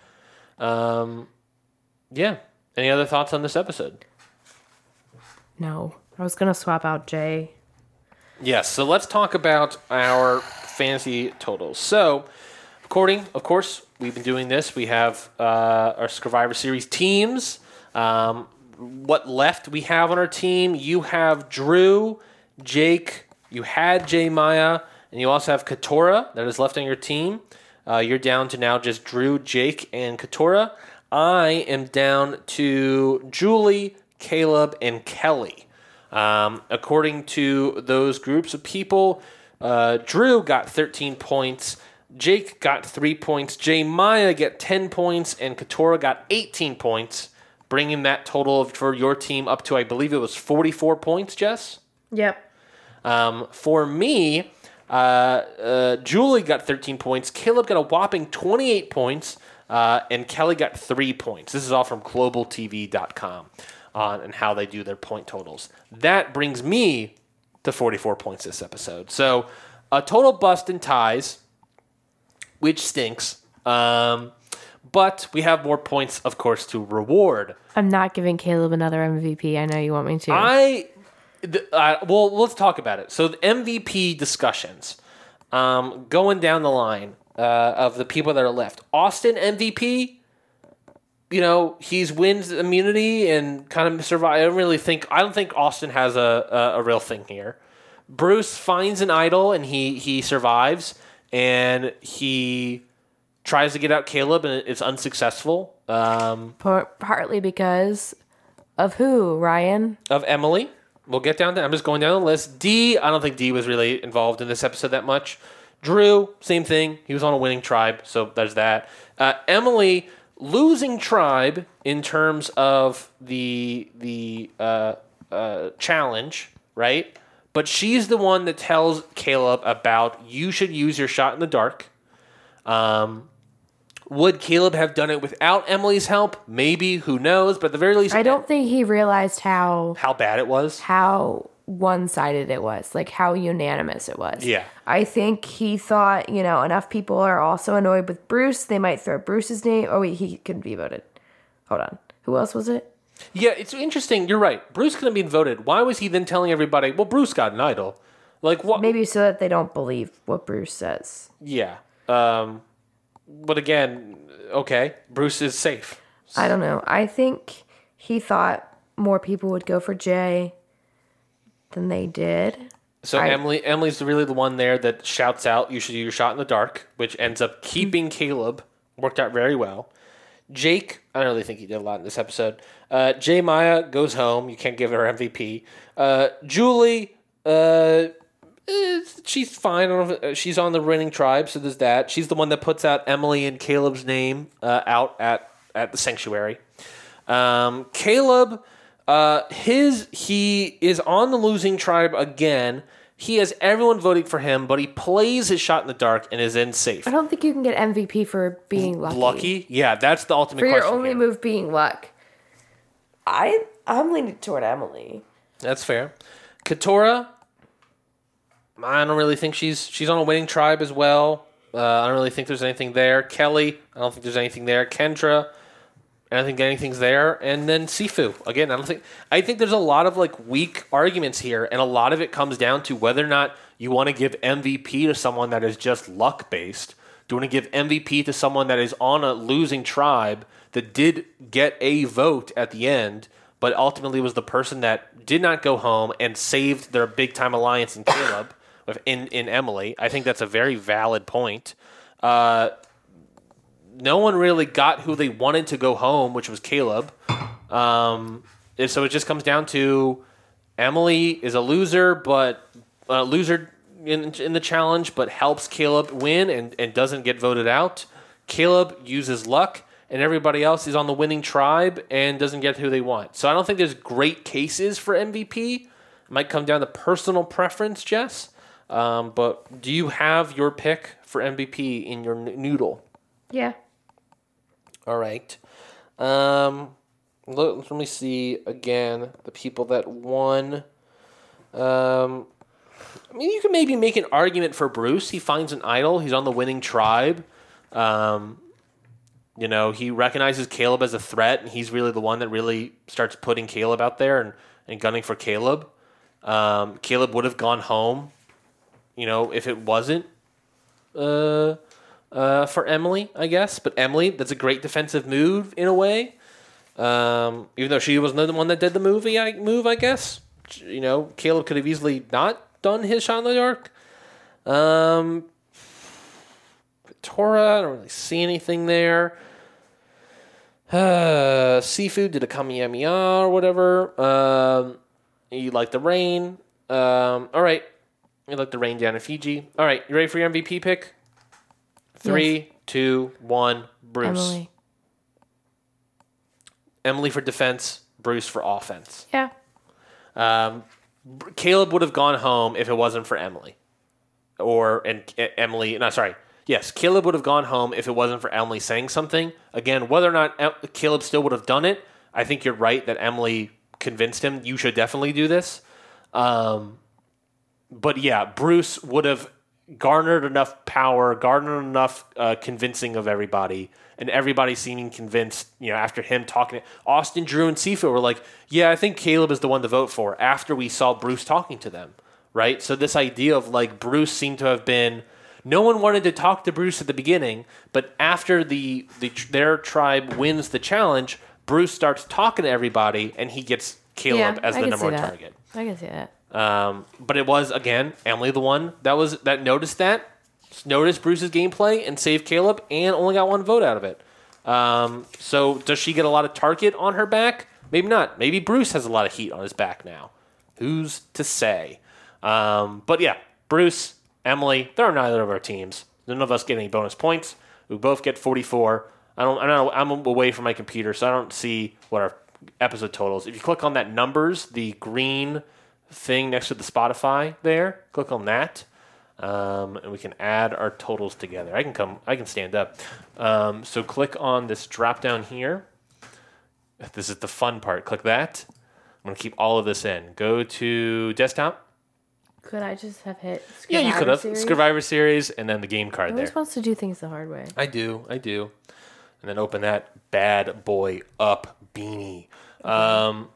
A: Um, yeah. Any other thoughts on this episode?
B: No, I was gonna swap out Jay.
A: Yes. So let's talk about our fantasy totals. So, according, of course, we've been doing this. We have uh, our Survivor Series teams. Um, what left we have on our team? You have Drew, Jake. You had J. Maya, and you also have Katurah that is left on your team. Uh, you're down to now just Drew, Jake, and Katora. I am down to Julie, Kaleb, and Kellie. Um, according to those groups of people, uh, Drew got 13 points, Jake got 3 points, J. Maya got 10 points, and Katurah got 18 points, bringing that total for your team up to, I believe it was 44 points, Jess?
B: Yep.
A: Um, for me, uh, uh, Julie got 13 points, Kaleb got a whopping 28 points, uh, and Kellie got 3 points. This is all from globaltv.com on and how they do their point totals. That brings me to 44 points this episode. So a total bust in ties, which stinks. Um, but we have more points, of course, to reward.
B: I'm not giving Kaleb another MVP. I know you want me to.
A: I, uh, well, let's talk about it. So the MVP discussions, um, going down the line uh, of the people that are left. Austin MVP. You know he's wins immunity and kind of survive. I don't really think. I don't think Austin has a, a, a real thing here. Bruce finds an idol and he he survives and he tries to get out Kaleb and it's unsuccessful. Um,
B: partly because of who, Ryan?
A: of Emily. We'll get down to. I'm just going down the list. Dee. I don't think Dee was really involved in this episode that much. Drew, same thing. He was on a winning tribe, so there's that. Uh, Emily, losing tribe in terms of the the uh, uh, challenge, right? But she's the one that tells Kaleb about you should use your shot in the dark. Um, would Kaleb have done it without Emily's help? Maybe. Who knows? But at the very least,
B: I don't think he realized how
A: how bad it was.
B: how one sided it was, like how unanimous it was.
A: Yeah.
B: I think he thought, you know, enough people are also annoyed with Bruce. They might throw Bruce's name. Oh, wait, he couldn't be voted. Hold on. Who else was it?
A: Yeah, it's interesting. You're right. Bruce could have been voted. Why was he then telling everybody, well, Bruce got an idol? Like, what?
B: Maybe so that they don't believe what Bruce says.
A: Yeah. Um, but again, okay, Bruce is safe.
B: I don't know. I think he thought more people would go for Jay than they did.
A: So
B: I-
A: Emily, Emily's really the one there that shouts out, "You should do your shot in the dark," which ends up keeping Kaleb. Worked out very well. Jake, I don't really think he did a lot in this episode. Uh, J. Maya goes home. You can't give her MVP. Uh, Julie, uh, eh, she's fine. I don't know if, uh, she's on the winning tribe, so there's that. She's the one that puts out Emily and Kaleb's name uh, out at at the sanctuary. Um, Kaleb, uh, his he is on the losing tribe again. He has everyone voting for him, but he plays his shot in the dark and is in safe.
B: I don't think you can get MVP for being lucky.
A: Lucky, yeah, that's the ultimate
B: For your only
A: here.
B: move being luck. I I'm leaning toward Emily.
A: That's fair. Katurah, I don't really think she's she's on a winning tribe as well. Uh, I don't really think there's anything there. Kellie, I don't think there's anything there. Kendra, I don't think anything's there. And then Sifu, again, I don't think. I think there's a lot of like weak arguments here, and a lot of it comes down to whether or not you want to give MVP to someone that is just luck based. Do you want to give MVP to someone that is on a losing tribe that did get a vote at the end, but ultimately was the person that did not go home and saved their big time alliance in Kaleb with in in Emily? I think that's a very valid point. Uh, no one really got who they wanted to go home, which was Kaleb. Um, so it just comes down to Emily is a loser, but a loser in, in the challenge, but helps Kaleb win and, and doesn't get voted out. Kaleb uses luck, and everybody else is on the winning tribe and doesn't get who they want. So I don't think there's great cases for MVP. It might come down to personal preference, Jess. Um, but do you have your pick for MVP in your n- noodle?
B: Yeah.
A: All right. Um, let, let me see again the people that won. Um, I mean, you can maybe make an argument for Bruce. He finds an idol. He's on the winning tribe. Um, You know, he recognizes Kaleb as a threat, and he's really the one that really starts putting Kaleb out there and, and gunning for Kaleb. Um, Kaleb would have gone home, you know, if it wasn't uh, uh, for Emily, I guess. But Emily, that's a great defensive move in a way. Um, even though she wasn't the one that did the movie, I move, I guess. You know, Kaleb could have easily not done his shot in the dark. Um, Tora, I don't really see anything there. Uh, Sifu did a Kamehameha or whatever. Um, you like the rain. Um, all right. You like the rain down in Fiji. All right. You ready for your MVP pick? Three, two, one. Bruce.
B: Emily.
A: Emily for defense. Bruce for offense.
B: Yeah.
A: Um, Kaleb would have gone home if it wasn't for Emily, or and E- Emily. No, sorry. Yes, Kaleb would have gone home if it wasn't for Emily saying something. Again, whether or not Kaleb still would have done it, I think you're right that Emily convinced him you should definitely do this. Um, but yeah, Bruce would have garnered enough power, garnered enough uh, convincing of everybody, and everybody seeming convinced. You know, after him talking, Austin, Drew, and Sifu were like, "Yeah, I think Kaleb is the one to vote for." After we saw Bruce talking to them, right? So this idea of like Bruce seemed to have been. No one wanted to talk to Bruce at the beginning, but after the, the their tribe wins the challenge, Bruce starts talking to everybody, and he gets Kaleb
B: yeah,
A: as the number one
B: that.
A: target.
B: I can see that.
A: Um, but it was again Emily the one that was that noticed that noticed Bruce's gameplay and saved Kaleb and only got one vote out of it. Um, so does she get a lot of target on her back? Maybe not. Maybe Bruce has a lot of heat on his back now. Who's to say? Um, but yeah, Bruce, Emily, there are neither of our teams. None of us get any bonus points. We both get 44. I don't. I know. I'm away from my computer, so I don't see what our episode totals. If you click on that numbers, the green thing next to the Spotify there, click on that, um, and we can add our totals together. I can come. I can stand up. Um, so click on this drop down here. This is the fun part. Click that. I'm gonna keep all of this in. Go to desktop.
B: Could I just have hit?
A: Yeah, you could have
B: Series?
A: Survivor Series and then the game card there.
B: was supposed to do things the hard way.
A: I do, I do. And then open that bad boy up beanie. Um,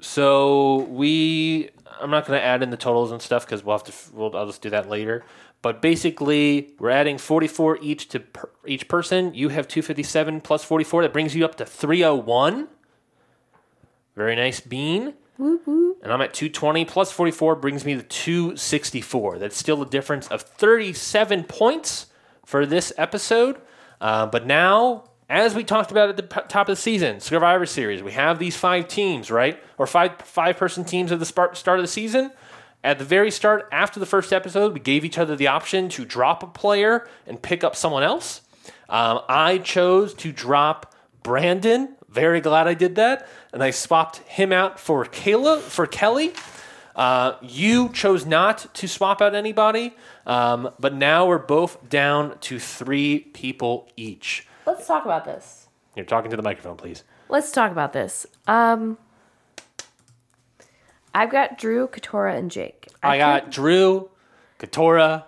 A: so we, I'm not going to add in the totals and stuff because we'll have to. We'll, I'll just do that later. But basically, we're adding 44 each to per, each person. You have 257 plus 44. That brings you up to 301. Very nice bean. And I'm at 220 plus 44 brings me to 264. That's still a difference of 37 points for this episode. Uh, but now, as we talked about at the p- top of the season, Survivor Series, we have these five teams, right? Or five five person teams at the start of the season. At the very start, after the first episode, we gave each other the option to drop a player and pick up someone else. Um, I chose to drop Brandon. Very glad I did that, and I swapped him out for Kayla for Kellie. Uh, you chose not to swap out anybody, um, but now we're both down to three people each.
B: Let's talk about this.
A: You're talking to the microphone, please.
B: Let's talk about this. Um, I've got Drew, Katurah, and Jake.
A: I got Drew, Katurah,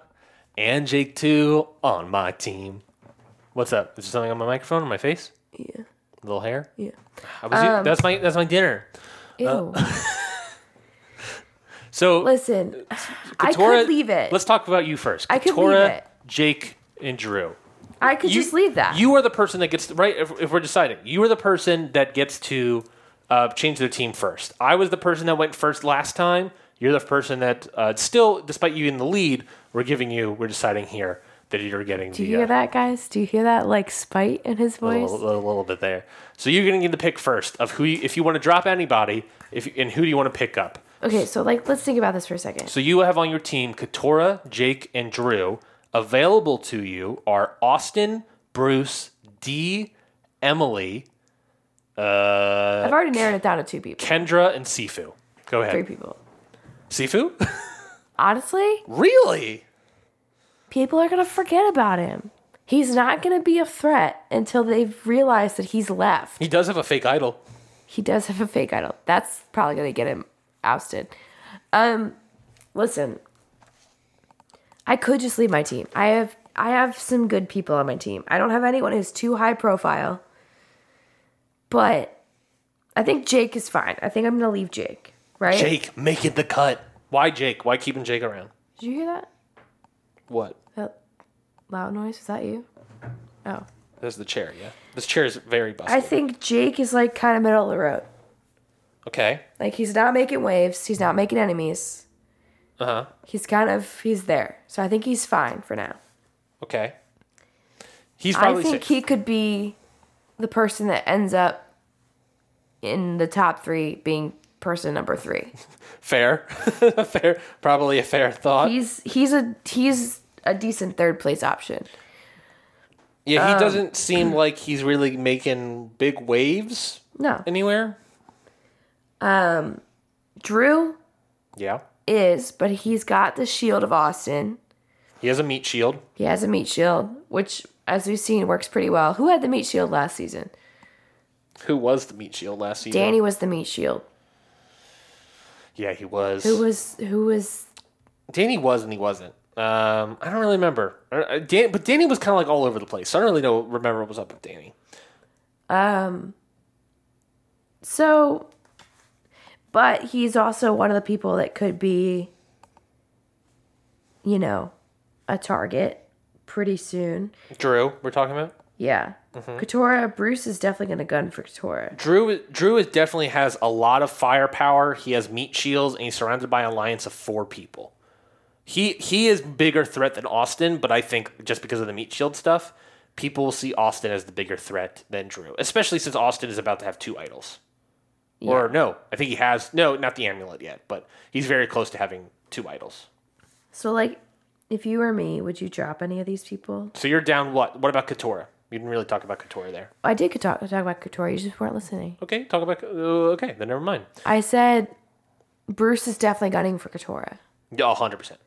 A: and Jake too on my team. What's up? Is there something on my microphone or my face?
B: Yeah.
A: Little hair?
B: Yeah.
A: I was, that's my that's my dinner.
B: Ew.
A: So
B: Listen, I
A: Katurah-
B: could leave it.
A: Let's talk about you first.
B: I could leave it.
A: Jake, and Drew.
B: I could
A: You-
B: just leave that.
A: You are the person that gets right. If, if we're deciding, you are the person that gets to uh, change their team first. I was the person that went first last time. You're the person that uh, still, despite you in the lead, we're giving you. We're deciding here that you're getting.
B: Do you
A: the,
B: hear
A: uh,
B: that, guys? Do you hear that like spite in his
A: a
B: voice?
A: little, little, little bit there. So you're going to get the pick first of who, you, if you want to drop anybody, if and who do you want to pick up.
B: Okay, so like let's think about this for a second.
A: So you have on your team Katurah, Jake, and Drew. Available to you are Austin, Bruce, Dee, Emily, uh,
B: I've already narrowed it down to two people,
A: Kendra, and Sifu. Go ahead.
B: three people.
A: Sifu?
B: Honestly,
A: really?
B: People are gonna forget about him. He's not gonna be a threat until they've realized that he's left.
A: He does have a fake idol.
B: He does have a fake idol. That's probably gonna get him ousted. Um, listen, I could just leave my team. I have I have some good people on my team. I don't have anyone who's too high profile. But I think Jake is fine. I think I'm gonna leave Jake. Right?
A: Jake making the cut. Why Jake? Why keeping Jake around?
B: Did you hear that?
A: What?
B: That loud noise? Is that you? Oh.
A: That's the chair. Yeah, this chair is very busted.
B: I think Jake is like kind of middle of the road.
A: okay.
B: Like he's not making waves. He's not making enemies.
A: Uh huh.
B: He's kind of he's there. So I think he's fine for now.
A: Okay. He's probably I
B: think
A: safe.
B: he could be the person that ends up in the top three being person number three.
A: fair, fair, probably a fair thought.
B: He's he's a he's a decent third place option.
A: yeah,
B: um,
A: he doesn't seem like he's really making big waves
B: No.
A: anywhere.
B: Um, Drew
A: Yeah,
B: is, but he's got the shield of Austin.
A: he has a meat shield.
B: He has a meat shield, which as we've seen works pretty well. Who had the meat shield last season?
A: Who was the meat shield last season?
B: Danny was the meat shield.
A: Yeah, he was.
B: Who was who was
A: Danny was and he wasn't. Um, I don't really remember. Uh, uh, Dan, but Danny was kind of like all over the place. So I don't really know remember what was up with Danny. Um.
B: so but he's also one of the people that could be you know, a target pretty soon.
A: Drew, we're talking about.
B: Yeah. Katurah, Bruce is definitely gonna gun for Katurah.
A: Drew Drew is definitely has a lot of firepower. He has meat shields and he's surrounded by an alliance of four people. He he is bigger threat than Austin, but I think just because of the meat shield stuff, people will see Austin as the bigger threat than Drew, especially since Austin is about to have two idols. Or no, I think he has no, not the amulet yet, but he's very close to having two idols.
B: So like if you were me, would you drop any of these people?
A: So you're down what? What about Katurah? You didn't really talk about Katurah there.
B: I did talk, talk about Katurah, you just weren't listening.
A: Okay, talk about uh, okay, then never mind.
B: I said Bruce is definitely gunning for Katurah.
A: Yeah, hundred percent.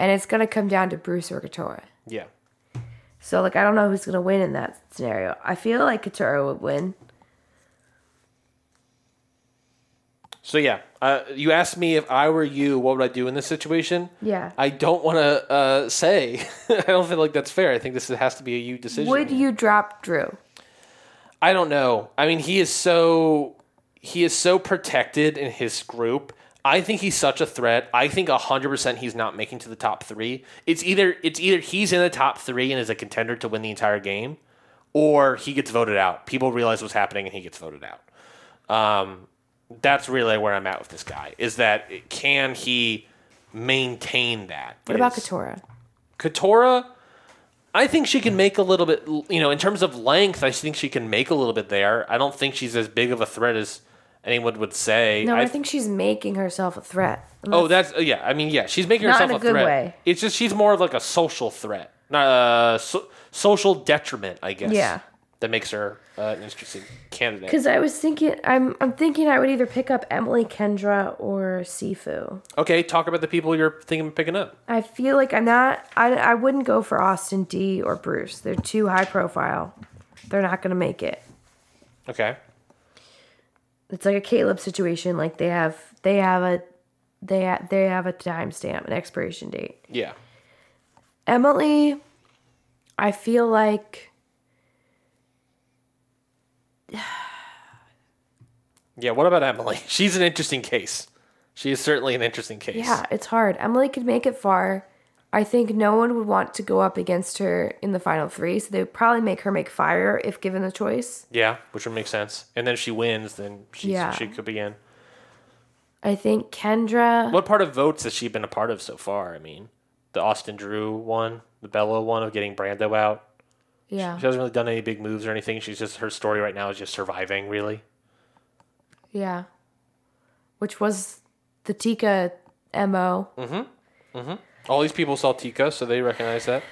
B: And it's gonna come down to Bruce or Katurah.
A: Yeah.
B: So like I don't know who's gonna win in that scenario. I feel like Katurah would win.
A: So yeah, uh, you asked me if I were you, what would I do in this situation?
B: Yeah.
A: I don't want to uh, say. I don't feel like that's fair. I think this has to be a you decision.
B: Would you drop Drew?
A: I don't know. I mean, he is so he is so protected in his group. I think he's such a threat. I think hundred percent he's not making to the top three. It's either it's either he's in the top three and is a contender to win the entire game, or he gets voted out. People realize what's happening and he gets voted out. Um, that's really where I'm at with this guy. Is that can he maintain that?
B: What about Katurah?
A: Katurah, I think she can make a little bit, you know, in terms of length, I think she can make a little bit there. I don't think she's as big of a threat as anyone would say.
B: No, I, think she's making herself a threat.
A: Oh, that's, uh, yeah, I mean, yeah, she's making
B: Not
A: herself
B: in a
A: a,
B: good
A: threat.
B: way.
A: It's just she's more of like a social threat, not uh, so, social detriment, I guess.
B: Yeah.
A: That makes her uh, an interesting candidate.
B: Because I was thinking, I'm I'm thinking I would either pick up Emily Kendra or Sifu.
A: Okay, talk about the people you're thinking of picking up.
B: I feel like I'm not. I I wouldn't go for Austin Dee or Bruce. They're too high profile. They're not gonna make it.
A: Okay.
B: It's like a Kaleb situation. Like they have they have a they ha- they have a timestamp, an expiration date.
A: Yeah.
B: Emily, I feel like
A: Yeah, what about Emily? She's an interesting case. She is certainly an interesting case.
B: yeah, it's hard. Emily could make it far. I think no one would want to go up against her in the final three, so they would probably make her make fire if given the choice.
A: Yeah, which would make sense. And then if she wins, then she's,
B: Yeah.
A: she could be in.
B: I think Kendra.
A: What part of votes has she been a part of so far? I mean, the Austin Drew one, the Belo one of getting Brando out.
B: Yeah,
A: She hasn't really done any big moves or anything. She's just her story right now is just surviving, really.
B: yeah. Which was the Tika mo. Mm-hmm. Mm-hmm.
A: All these people saw Tika, so they recognize that.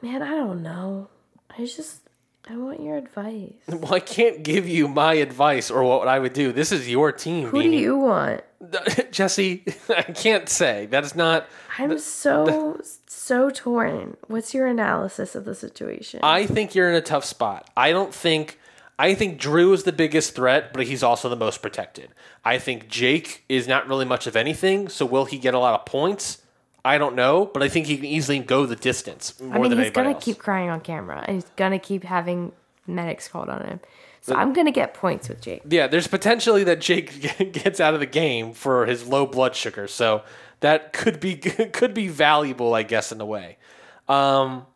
B: Man, I don't know. I just I want your advice.
A: Well, I can't give you my advice or what I would do. This is your team,
B: Who do you want?
A: Jessie, I can't say. That's not.
B: I'm so so torn. What's your analysis of the situation?
A: I think you're in a tough spot. I don't think. I think Drew is the biggest threat, but he's also the most protected. I think Jake is not really much of anything. So will he get a lot of points? I don't know, but I think he can easily go the distance more
B: I mean,
A: than
B: he's
A: anybody
B: gonna
A: else.
B: keep crying on camera, and he's gonna keep having medics called on him. So I'm gonna get points with Jake.
A: yeah, there's potentially that Jake gets out of the game for his low blood sugar, so that could be could be valuable, I guess, in a way. Um,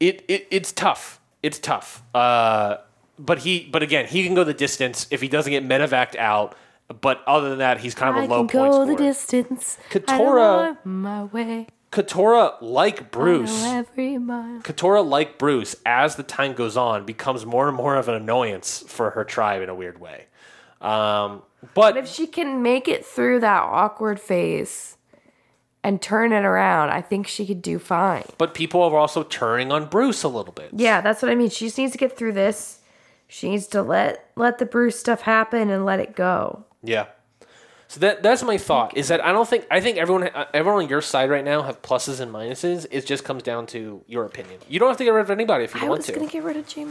A: it, it it's tough. It's tough. Uh, but he, but again, he can go the distance if he doesn't get medevaced out. But other than that, he's kind of
B: I
A: a low
B: can
A: points
B: go the
A: scorer.
B: distance. Katurah- my way.
A: Katurah, like Bruce,
B: every mile.
A: Katurah, like Bruce, as the time goes on, becomes more and more of an annoyance for her tribe in a weird way. Um, but
B: If she can make it through that awkward phase and turn it around, I think she could do fine.
A: but people are also turning on Bruce a little bit.
B: Yeah, that's what I mean. She just needs to get through this. She needs to let let the Bruce stuff happen and let it go.
A: Yeah. So that that's my thought is that I don't think I think everyone everyone on your side right now have pluses and minuses. It just comes down to your opinion. You don't have to get rid of anybody if you
B: I
A: don't want
B: was gonna get rid of J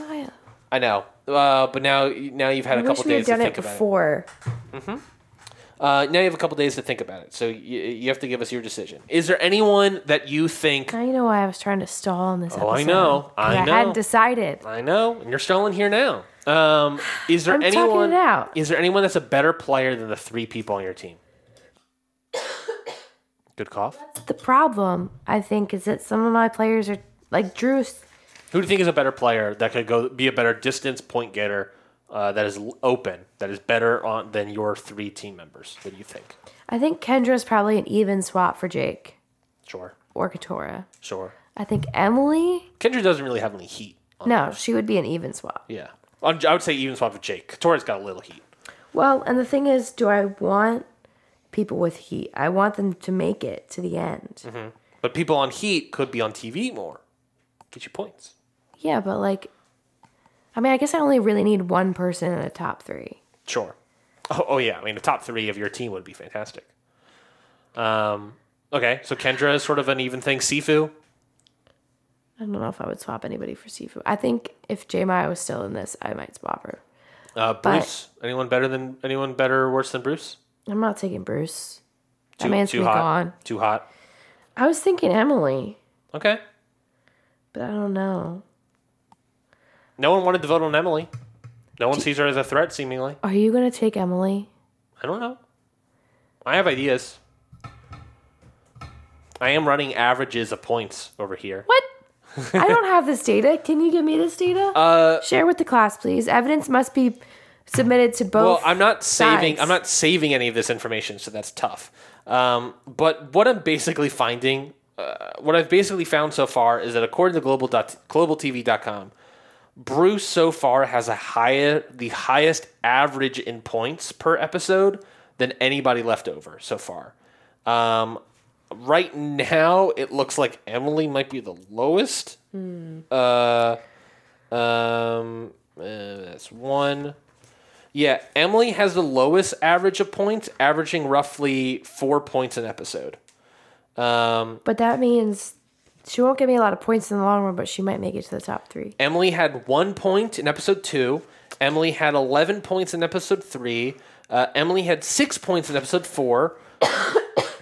A: I know, uh, but now now you've had
B: I
A: a couple days to
B: done it
A: think about it.
B: before.
A: Uh, now you have a couple days to think about it. So you, you have to give us your decision. Is there anyone that you think?
B: I know why I was trying to stall on this episode.
A: Oh, I know. I know.
B: I
A: know.
B: hadn't decided.
A: I know, and you're stalling here now. Um, is there
B: I'm talking
A: anyone?
B: it out.
A: Is there anyone that's a better player than the three people on your team? Good cough.
B: The problem, I think, is that some of my players are like Drew's.
A: Who do you think is a better player that could go be a better distance point getter uh, that is open that is better on than your three team members? What do you think?
B: I think Kendra is probably an even swap for Jake
A: Sure,
B: or Katurah.
A: sure.
B: I think Emily,
A: Kendra doesn't really have any heat. On,
B: no, she would be an even swap.
A: Yeah, I would say even swap with Jake. Katurah's got a little heat.
B: Well, and the thing is, do I want people with heat? I want them to make it to the end.
A: Mm-hmm. But people on heat could be on TV more. Get you points.
B: Yeah, but like, I mean, I guess I only really need one person in the top three.
A: Sure. Oh, oh yeah. I mean, the top three of your team would be fantastic. Um. Okay, so Kendra is sort of an even thing. Sifu.
B: I don't know if I would swap anybody for Sifu. I think if J. Maya was still in this, I might swap her.
A: Uh, Bruce. anyone better than anyone better or worse than Bruce?
B: I'm not taking Bruce. That
A: Too,
B: man's
A: too hot.
B: gone.
A: Too hot.
B: I was thinking Emily,
A: Okay.
B: but I don't know.
A: No one wanted to vote on Emily. No one sees her as a threat, seemingly.
B: Are you gonna take Emily?
A: I don't know. I have ideas. I am running averages of points over here.
B: What? I don't have this data. Can you give me this data?
A: Uh,
B: Share with the class, please. Evidence must be submitted to both.
A: well, I'm not saving.
B: sides.
A: I'm not saving any of this information, so that's tough. Um, but what I'm basically finding, uh, what I've basically found so far is that according to global dot, globaltv.com, Bruce so far has a higher, the highest average in points per episode than anybody left over so far. Um, right now, it looks like Emily might be the lowest. Uh, um, uh, that's one. Yeah, Emily has the lowest average of points, averaging roughly four points an episode. Um,
B: But that means she won't give me a lot of points in the long run, but she might make it to the top three.
A: Emily had one point in episode two. Emily had 11 points in episode three. Uh, Emily had six points in episode four.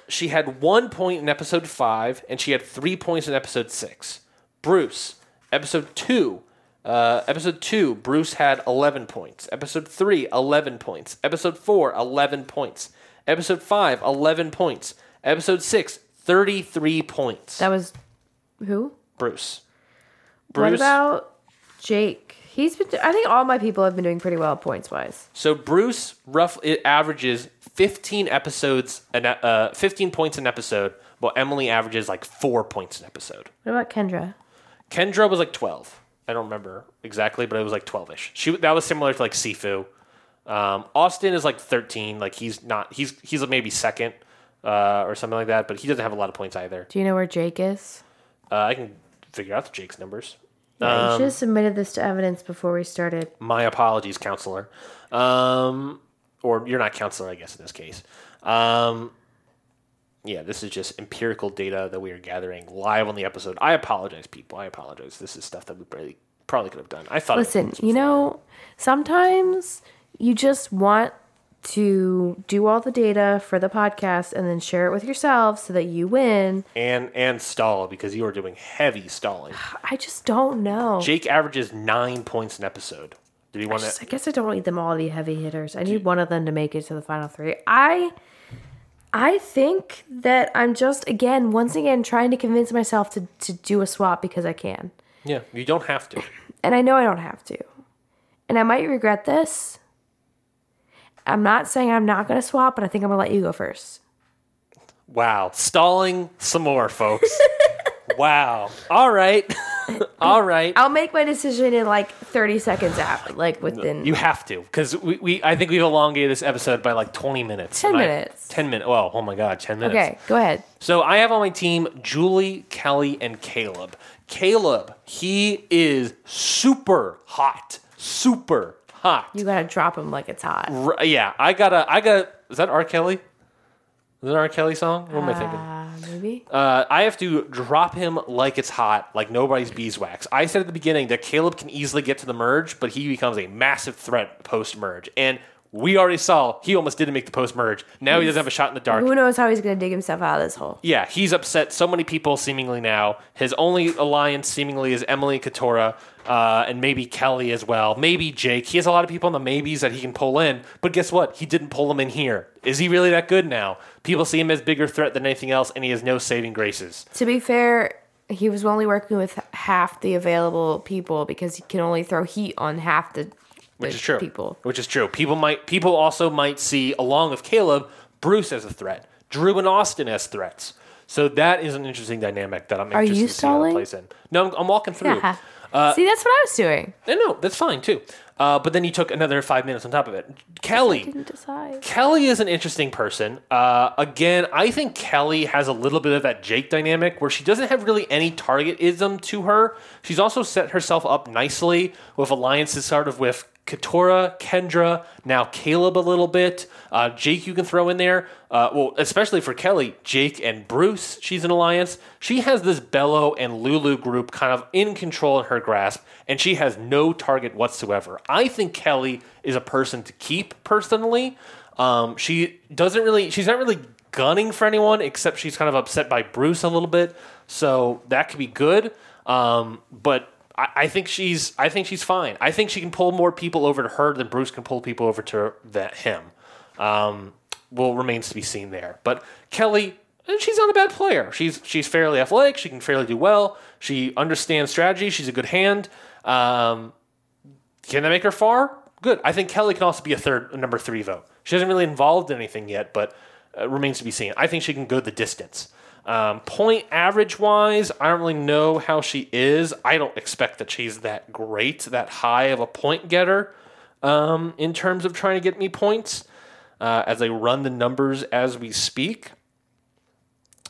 A: She had one point in episode five, and she had three points in episode six. Bruce, episode two. Uh, episode two, Bruce had 11 points. Episode three, 11 points. Episode four, 11 points. Episode five, 11 points. Episode six, 33 points.
B: That was who?
A: Bruce.
B: What about Jake? He's been. I think all my people have been doing pretty well points wise.
A: So Bruce roughly averages 15 episodes an e- uh 15 points an episode, while Emily averages like 4 points an episode.
B: What about Kendra?
A: Kendra was like 12. I don't remember exactly, but it was like 12ish. She that was similar to like Sifu. Um, Austin is like 13, like he's not he's he's maybe second uh, or something like that, but he doesn't have a lot of points either.
B: Do you know where Jake is?
A: Uh, I can figure out the Jake's numbers.
B: Yeah, you
A: Um,
B: should have submitted this to evidence before we started.
A: My apologies, counselor. Um, or you're not counselor, I guess, in this case. Um, yeah, this is just empirical data that we are gathering live on the episode. I apologize, people. I apologize. This is stuff that we probably probably could have done. I thought.
B: Listen, you know, sometimes you just want to do all the data for the podcast and then share it with yourselves so that you win.
A: And and stall because you are doing heavy stalling.
B: I just don't know.
A: Jake averages nine points an episode. Did he want
B: Just-
A: to?
B: I guess I don't need them all to be heavy hitters. I need one of them to make it to the final three. I I think that I'm just again, once again, trying to convince myself to, to do a swap because I can.
A: Yeah, you don't have to.
B: And I know I don't have to. And I might regret this. I'm not saying I'm not gonna swap, but I think I'm gonna let you go first.
A: Wow, stalling some more, folks. wow. All right. All right.
B: I'll make my decision in like 30 seconds out, like within
A: You have to, because we, we I think we've elongated this episode by like twenty minutes.
B: 10
A: And I-
B: minutes.
A: Ten minutes. Well, oh, oh my god, ten minutes.
B: Okay, go ahead.
A: So I have on my team Julie, Kellie, and Kaleb. Kaleb, he is super hot. Super hot.
B: You gotta drop him like it's hot.
A: R- yeah, I gotta I gotta is that R. Kelly? Is that an R. Kelly song? What am I thinking?
B: Uh, maybe.
A: Uh, I have to drop him like it's hot, like nobody's beeswax. I said at the beginning that Kaleb can easily get to the merge, but he becomes a massive threat post merge. And we already saw he almost didn't make the post merge. Now he doesn't have a shot in the dark.
B: Who knows how he's gonna dig himself out of this hole?
A: Yeah, he's upset so many people seemingly now. His only alliance seemingly is Emily Katurah, uh, and maybe Kellie as well. Maybe Jake. He has a lot of people in the maybes that he can pull in, but guess what? He didn't pull them in here. Is he really that good now? People see him as bigger threat than anything else, and he has no saving graces.
B: To be fair, he was only working with half the available people because he can only throw heat on half the,
A: Which is true.
B: people.
A: Which is true. People might people also might see along with Kaleb Bruce as a threat, Drew and Austin as threats. So that is an interesting dynamic that I'm
B: Are
A: interested
B: you
A: to see how it
B: stalling?
A: plays in. No, I'm, I'm walking through.
B: Yeah.
A: Uh,
B: See, that's what I was doing.
A: And no, that's fine too. Uh, but then you took another five minutes on top of it. Kellie.
B: Didn't decide.
A: Kellie is an interesting person. Uh, again, I think Kellie has a little bit of that Jake dynamic where she doesn't have really any targetism to her. She's also set herself up nicely with alliances sort of with Katurah, Kendra, now Kaleb a little bit. Uh, Jake, you can throw in there. Uh, well, especially for Kellie, Jake and Bruce, she's an alliance. She has this Belo and Lulu group kind of in control in her grasp, and she has no target whatsoever. I think Kellie is a person to keep personally. Um, she doesn't really, she's not really gunning for anyone except she's kind of upset by Bruce a little bit. So that could be good. Um, but I, think she's, I think she's fine. I think she can pull more people over to her than Bruce can pull people over to that him. Um, well, remains to be seen there. But Kellie, eh, she's not a bad player. She's she's fairly athletic. She can fairly do well. She understands strategy. She's a good hand. Um, can that make her far? Good. I think Kellie can also be a third, a number three vote. She hasn't really involved in anything yet, but uh, remains to be seen. I think she can go the distance. Um, point average wise, I don't really know how she is. I don't expect that she's that great, that high of a point getter um, in terms of trying to get me points uh, as I run the numbers as we speak.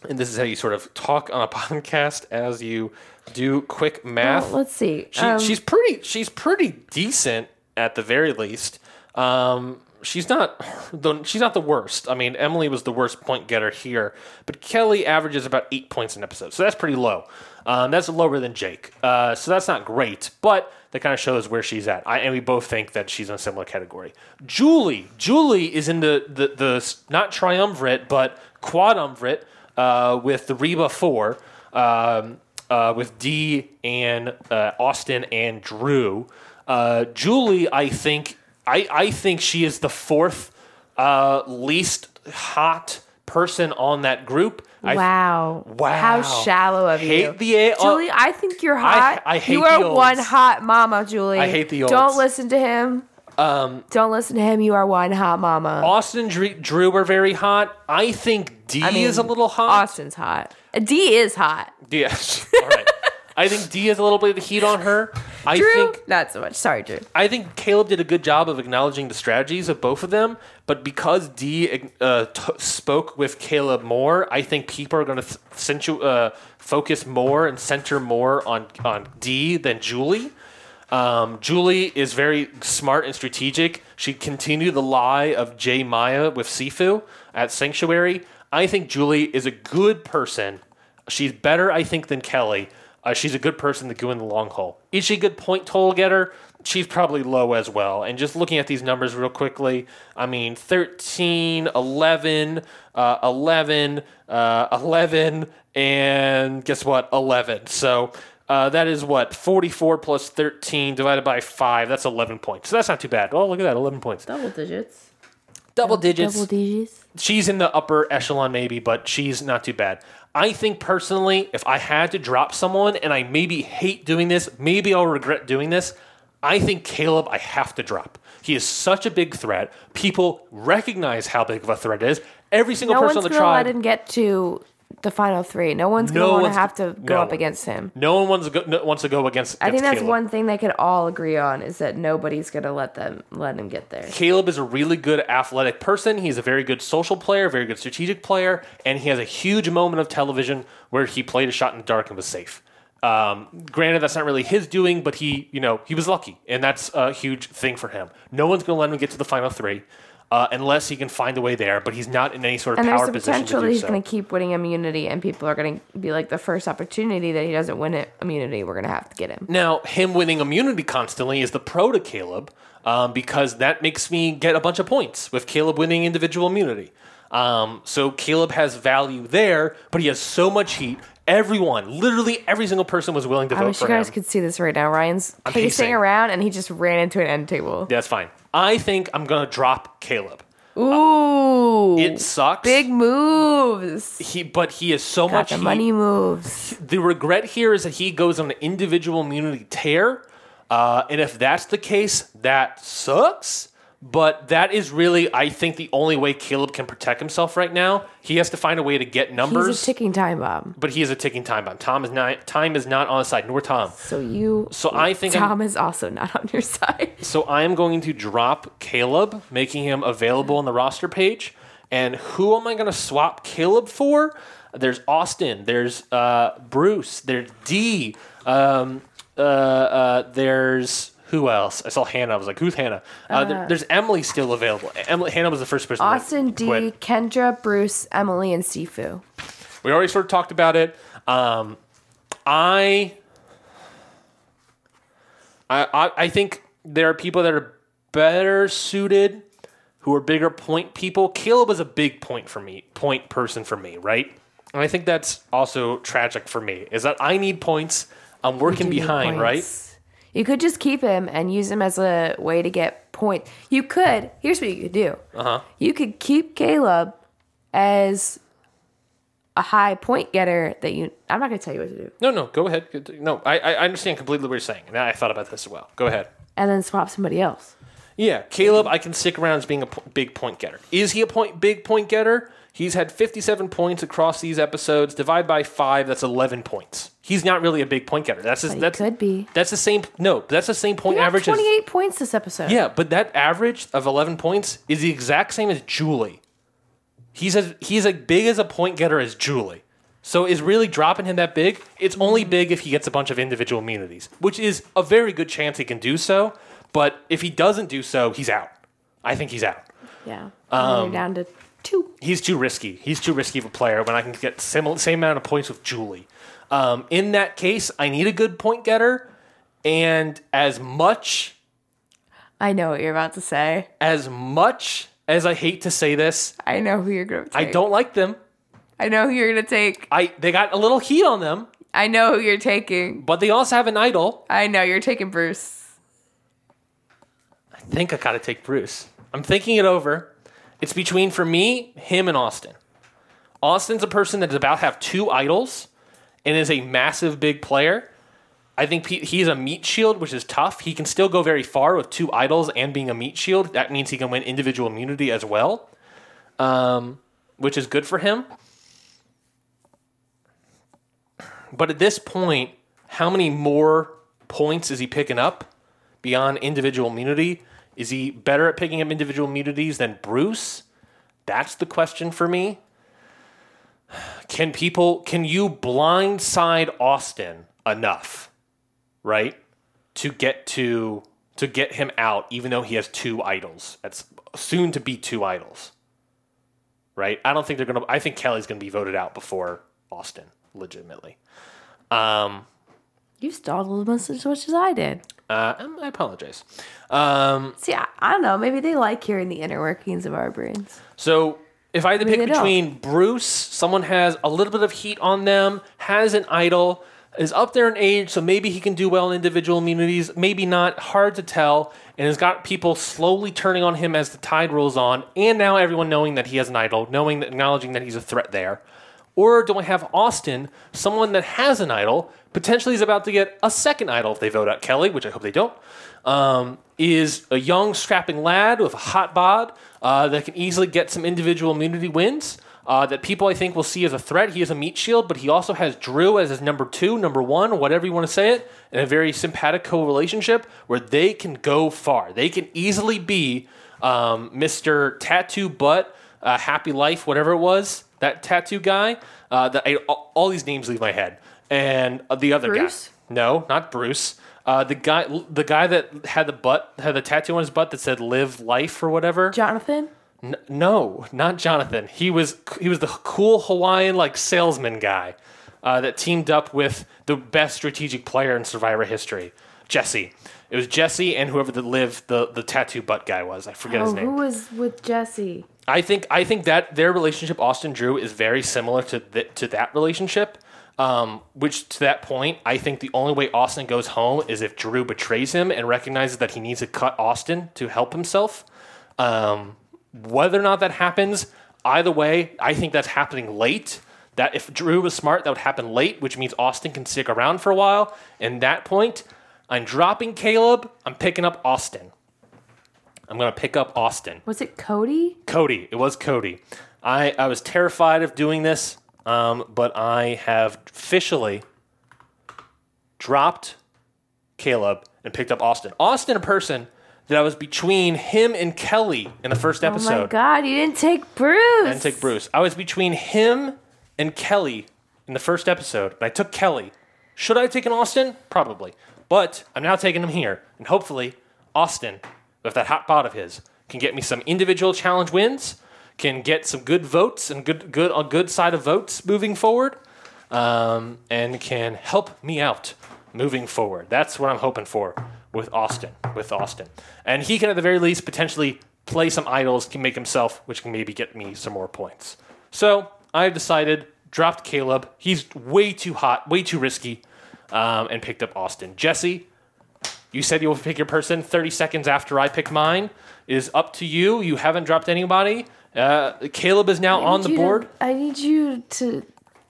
A: And this is how you sort of talk on a podcast as you do quick math.
B: Well, let's see.
A: She,
B: Um,
A: she's pretty. She's pretty decent at the very least. Um, she's not. The, she's not the worst. I mean, Emily was the worst point getter here, but Kellie averages about eight points an episode, so that's pretty low. Um, that's lower than Jake, uh, so that's not great, but that kind of shows where she's at. I, and we both think that she's in a similar category. Julie, Julie is in the the, the not triumvirate but quadumvirate uh, with the Reba Four. Um, uh, with Dee and uh, Austin and Drew. Uh, Julie, I think, I, I think she is the fourth uh, least hot person on that group. I,
B: wow.
A: Wow.
B: How shallow of
A: Hate
B: you.
A: the A- uh,
B: Julie, I think you're hot.
A: I hate
B: you are
A: the
B: one hot mama, Julie.
A: I hate the
B: Don't listen to him. Um, Don't listen to him. You are one hot mama.
A: Austin and Drew, Drew are very hot. I think Dee
B: I mean,
A: is a little hot.
B: Austin's hot. Dee is hot.
A: Yes. All right. I think Dee has a little bit of the heat on her. I
B: Drew,
A: think
B: not so much. Sorry, Drew.
A: I think Kaleb did a good job of acknowledging the strategies of both of them, but because Dee uh, t- spoke with Kaleb more, I think people are going to centu- uh, focus more and center more on on Dee than Julie. Um, Julie is very smart and strategic. She continued the lie of J. Maya with Sifu at Sanctuary. I think Julie is a good person. She's better, I think, than Kellie. Uh, she's a good person to go in the long haul. Is she a good point total getter? She's probably low as well. And just looking at these numbers real quickly, I mean, 13, 11, uh, 11, uh, 11, and guess what? 11. So uh, that is what? 44 plus 13 divided by 5. That's 11 points. So that's not too bad. Oh, look at that 11 points.
B: Double digits.
A: Double digits
B: Double digits.
A: she's in the upper echelon maybe, but she's not too bad. I think personally, if I had to drop someone and I maybe hate doing this, maybe I'll regret doing this. I think Kaleb I have to drop. He is such a big threat. People recognize how big of a threat it is. Every single
B: No
A: person
B: one's
A: on the tribe.
B: let him get to the final three. No one's
A: No
B: gonna want to have to go
A: no
B: up
A: one.
B: against him.
A: no one wants to go, no, wants to go against.
B: I think that's
A: Kaleb.
B: one thing they could all agree on is that nobody's gonna let them let him get there.
A: Kaleb is a really good athletic person. He's a very good social player, very good strategic player, and he has a huge moment of television where he played a shot in the dark and was safe. Um, granted, that's not really his doing, but he, you know, he was lucky, and that's a huge thing for him. No one's going to let him get to the final three uh, unless he can find a way there. But he's not in any sort of
B: And there's
A: power
B: the
A: position to
B: potential that
A: do
B: he's
A: so.
B: gonna keep winning immunity, and people are gonna be like, the first opportunity that he doesn't win it immunity, we're gonna have to get him.
A: Now, him winning immunity constantly is the pro to Kaleb um, because that makes me get a bunch of points with Kaleb winning individual immunity. Um, so Kaleb has value there, but he has so much heat. Everyone, literally every single person was willing to vote for him.
B: I wish
A: for
B: you guys
A: him.
B: could see this right now. Ryan's
A: I'm
B: pacing,
A: pacing.
B: around, and he just ran into an end table.
A: Yeah, That's fine. I think I'm gonna drop Kaleb.
B: Ooh,
A: It sucks.
B: big moves.
A: He, but he is so
B: Got
A: much
B: the
A: heat.
B: money moves.
A: the regret here is that he goes on an individual immunity tear. Uh, and if that's the case, that sucks. But that is really, I think, the only way Kaleb can protect himself right now. He has to find a way to get numbers,
B: He's a ticking time bomb.
A: but he is a ticking time bomb. Tom is not. Time is not on his side, nor Tom.
B: So you.
A: So I think I'm-
B: Tom is also not on your side.
A: So I am going to drop Kaleb, making him available on the roster page. And who am I going to swap Kaleb for? There's Austin. There's uh, Bruce. There's Dee. Um, uh, uh, there's who else? I saw Hannah. I was like, who's Hannah? Uh, there- there's Emily still available. Emily, Hannah was the first person.
B: Austin, Dee,
A: quit.
B: Kendra, Bruce, Emily, and Sifu.
A: We already sort of talked about it. Um, I, I, I, I think there are people that are better suited, who are bigger point people. Kaleb was a big point for me, point person for me, right? And I think that's also tragic for me. Is that I need points. I'm working behind, right?
B: You could just keep him and use him as a way to get points. You could. Here's what you could do.
A: Uh huh.
B: You could keep Kaleb as a high point getter that you. I'm not gonna tell you what to do.
A: No, no, go ahead. No, I, I understand completely what you're saying. And I thought about this as well. Go ahead.
B: And then swap somebody else.
A: Yeah, Kaleb, I can stick around as being a po- big point getter. Is he a point big point getter? He's had 57 points across these episodes. Divide by five, that's 11 points. He's not really a big point getter. That's his,
B: But he
A: that's
B: could be.
A: That's the same. No, that's the same point average. As,
B: 28 points this episode.
A: yeah, but that average of 11 points is the exact same as Julie. He's as he's as big as a point getter as Julie. So is really dropping him that big? It's only big if he gets a bunch of individual immunities, which is a very good chance he can do so. But if he doesn't do so, he's out. I think he's out.
B: Yeah.
A: Um,
B: You're down to two.
A: He's too risky. He's too risky of a player when I can get similar, same amount of points with Julie. Um, in that case, I need a good point getter, and as much
B: I know what you're about to say.
A: as much as I hate to say this,
B: I know who you're gonna take.
A: I don't like them.
B: I know who you're gonna take.
A: I they got a little heat on them,
B: I know who you're taking.
A: but they also have an idol.
B: I know you're taking Bruce.
A: I think I gotta take Bruce. I'm thinking it over. It's between for me, him, and Austin. Austin's a person that's about to have two idols and is a massive big player. I think he's a meat shield, which is tough. He can still go very far with two idols and being a meat shield. That means he can win individual immunity as well, um, which is good for him. But at this point, how many more points is he picking up beyond individual immunity? Is he better at picking up individual immunities than Bruce? That's the question for me. Can people, can you blindside Austin enough, right, to get to to get him out, even though he has two idols? That's soon to be two idols, right? I don't think they're gonna. I think Kellie's gonna be voted out before Austin, legitimately. Um,
B: You stalled almost as much as I did.
A: Uh, I apologize. Um,
B: See, I, I don't know. Maybe they like hearing the inner workings of our brains.
A: so if I had to pick
B: they don't.
A: between Bruce, someone has a little bit of heat on them, has an idol, is up there in age, so maybe he can do well in individual immunities, maybe not, hard to tell, and has got people slowly turning on him as the tide rolls on, and now everyone knowing that he has an idol, knowing that, acknowledging that he's a threat there. Or do I have Austin, someone that has an idol, potentially is about to get a second idol if they vote out Kellie, which I hope they don't, um, is a young, strapping lad with a hot bod uh, that can easily get some individual immunity wins. Uh, that people I think will see as a threat. He is a meat shield, but he also has Drew as his number two, number one, whatever you want to say it, in a very simpatico relationship where they can go far. They can easily be um, Mr. Tattoo Butt, uh, Happy Life, whatever it was, that tattoo guy. Uh, that I, all, all these names leave my head, and uh, the other
B: Bruce?
A: guy. No, not Bruce. Uh, the guy, the guy that had the butt, had the tattoo on his butt that said "Live Life" or whatever.
B: Jonathan?
A: N- no, not Jonathan. He was he was the cool Hawaiian like salesman guy uh, that teamed up with the best strategic player in Survivor history, Jesse. It was Jesse and whoever the live the the tattoo butt guy was. I forget his
B: Oh,
A: name.
B: who was with Jesse?
A: I think I think that their relationship, Austin Drew, is very similar to th- to that relationship. Um, which to that point, I think the only way Austin goes home is if Drew betrays him and recognizes that he needs to cut Austin to help himself. Um, whether or not that happens, either way, I think that's happening late. That if Drew was smart, that would happen late, which means Austin can stick around for a while. And that point, I'm dropping Kaleb. I'm picking up Austin. I'm gonna pick up Austin.
B: Was it Cody?
A: Cody. It was Cody. I, I was terrified of doing this, um, but I have officially dropped Kaleb and picked up Austin. Austin, a person that I was between him and Kellie in the first episode.
B: Oh my. God, you didn't take Bruce.
A: and take Bruce. I was between him and Kellie in the first episode, and I took Kelly. Should I have taken Austin? Probably. But I'm now taking him here, and hopefully, Austin, with that hot pot of his, can get me some individual challenge wins, can get some good votes and good good a good side of votes moving forward, um, and can help me out moving forward. That's what I'm hoping for with Austin. With Austin, and he can at the very least potentially play some idols, can make himself, which can maybe get me some more points. So I've decided dropped Kaleb. He's way too hot, way too risky, um, and picked up Austin. Jessie, you said you'll pick your person 30 seconds after I pick mine. It is up to you. You haven't dropped anybody. Uh, Kaleb is now on the
B: you to-
A: board.
B: I need you to.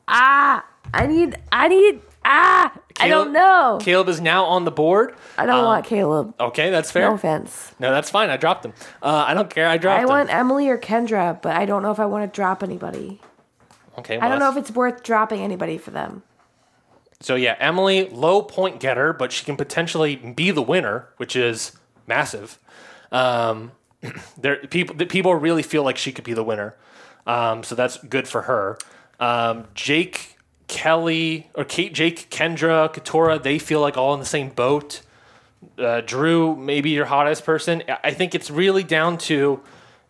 B: Ah! I need. I need. Ah! I don't know.
A: Kaleb is now on the board.
B: I don't want Kaleb.
A: Okay, that's fair.
B: No offense.
A: No, that's fine. I dropped him. Uh, I don't care. I dropped
B: I
A: him.
B: want Emily or Kendra, but I don't know if I want to drop anybody.
A: okay,
B: I don't know if it's worth dropping anybody for them.
A: So yeah, Emily, low point getter, but she can potentially be the winner, which is massive. Um, there, people, people really feel like she could be the winner, um, so that's good for her. Um, Jake, Kellie, or Kate, Jake, Kendra, Katurah, they feel like all in the same boat. Uh, Drew, maybe your hottest person. I- think it's really down to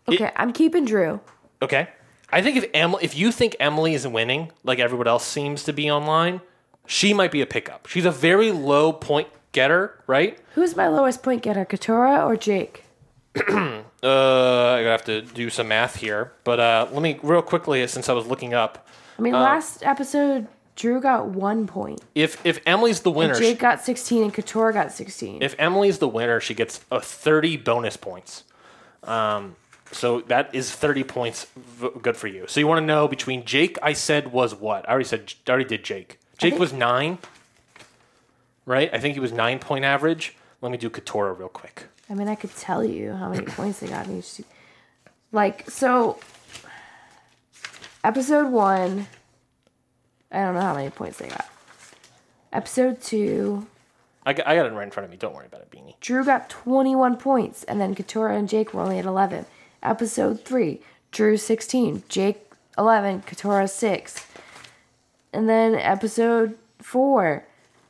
B: Okay, I'm keeping Drew.
A: okay. I think if Emily, if you think Emily is winning, like everyone else seems to be online, she might be a pickup. She's a very low point getter, right?
B: Who's my lowest point getter, Katora or Jake?
A: Uh, I have to do some math here, but uh, let me real quickly since I was looking up.
B: I mean, last episode, Drew got one point.
A: If if Emily's the winner,
B: Jake got 16 and Katurah got 16.
A: if Emily's the winner, she gets a 30 bonus points. Um, so that is 30 points v- good for you. So you want to know between Jake, I said was what? I already said, I already did Jake. Jake
B: think-
A: was nine, right? I think he was nine point average. Let me do Katurah real quick.
B: I mean, I could tell you how many points they got in each. Like, so, episode one, I don't know how many points they got. Episode two,
A: I got, I got it right in front of me. Don't worry about it, Beanie.
B: Drew got 21 points, and then Katurah and Jake were only at 11. Episode 3, Drew 16, Jake 11, Katurah 6. And then episode 4,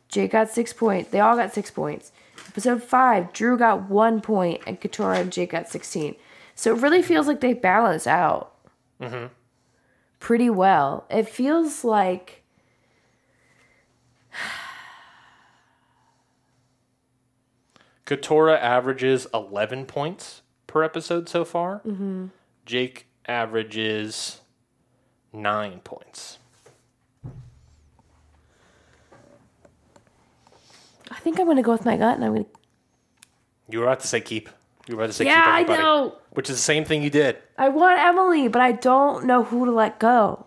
B: Jake got 6 points. They all got 6 points. Episode 5, Drew got one point and Katurah and Jake got 16. So it really feels like they balance out mm-hmm. pretty well. It feels like.
A: Katurah averages 11 points per episode so far.
B: Mm-hmm.
A: Jake averages nine points.
B: I think I'm gonna go with my gut, and I'm gonna.
A: You were about to say keep. You were about to say
B: Yeah,
A: keep
B: I know.
A: Which is the same thing you did.
B: I want Emily, but I don't know who to let go.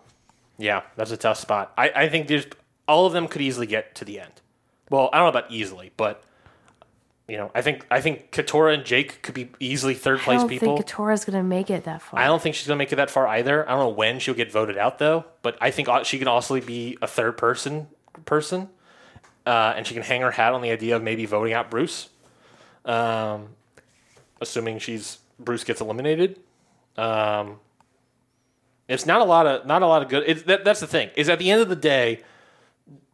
A: Yeah, that's a tough spot. I, I think there's all of them could easily get to the end. Well, I don't know about easily, but you know, I think I think Katurah and Jake could be easily third place I
B: don't
A: people.
B: think Katurah's gonna make it that far.
A: I don't think she's gonna make it that far either. I don't know when she'll get voted out though, but I think she can also be a third person person, uh, and she can hang her hat on the idea of maybe voting out Bruce, um, assuming she's Bruce gets eliminated. Um, it's not a lot of not a lot of good. It's, that, that's the thing. Is at the end of the day,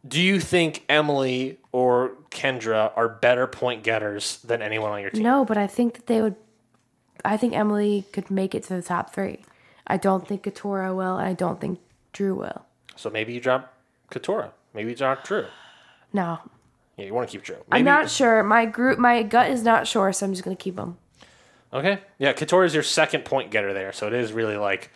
A: do you think Emily or Kendra are better point getters than anyone on your team?
B: No, but I think that they would. I think Emily could make it to the top three. I don't think Katurah will, and I don't think Drew will.
A: So maybe you drop Katurah. Maybe you drop Drew.
B: No,
A: Yeah, you want to keep Drew.
B: I'm not sure. My group, my gut is not sure, so I'm just gonna keep them.
A: Okay. Yeah, Katurah is your second point getter there, so it is really like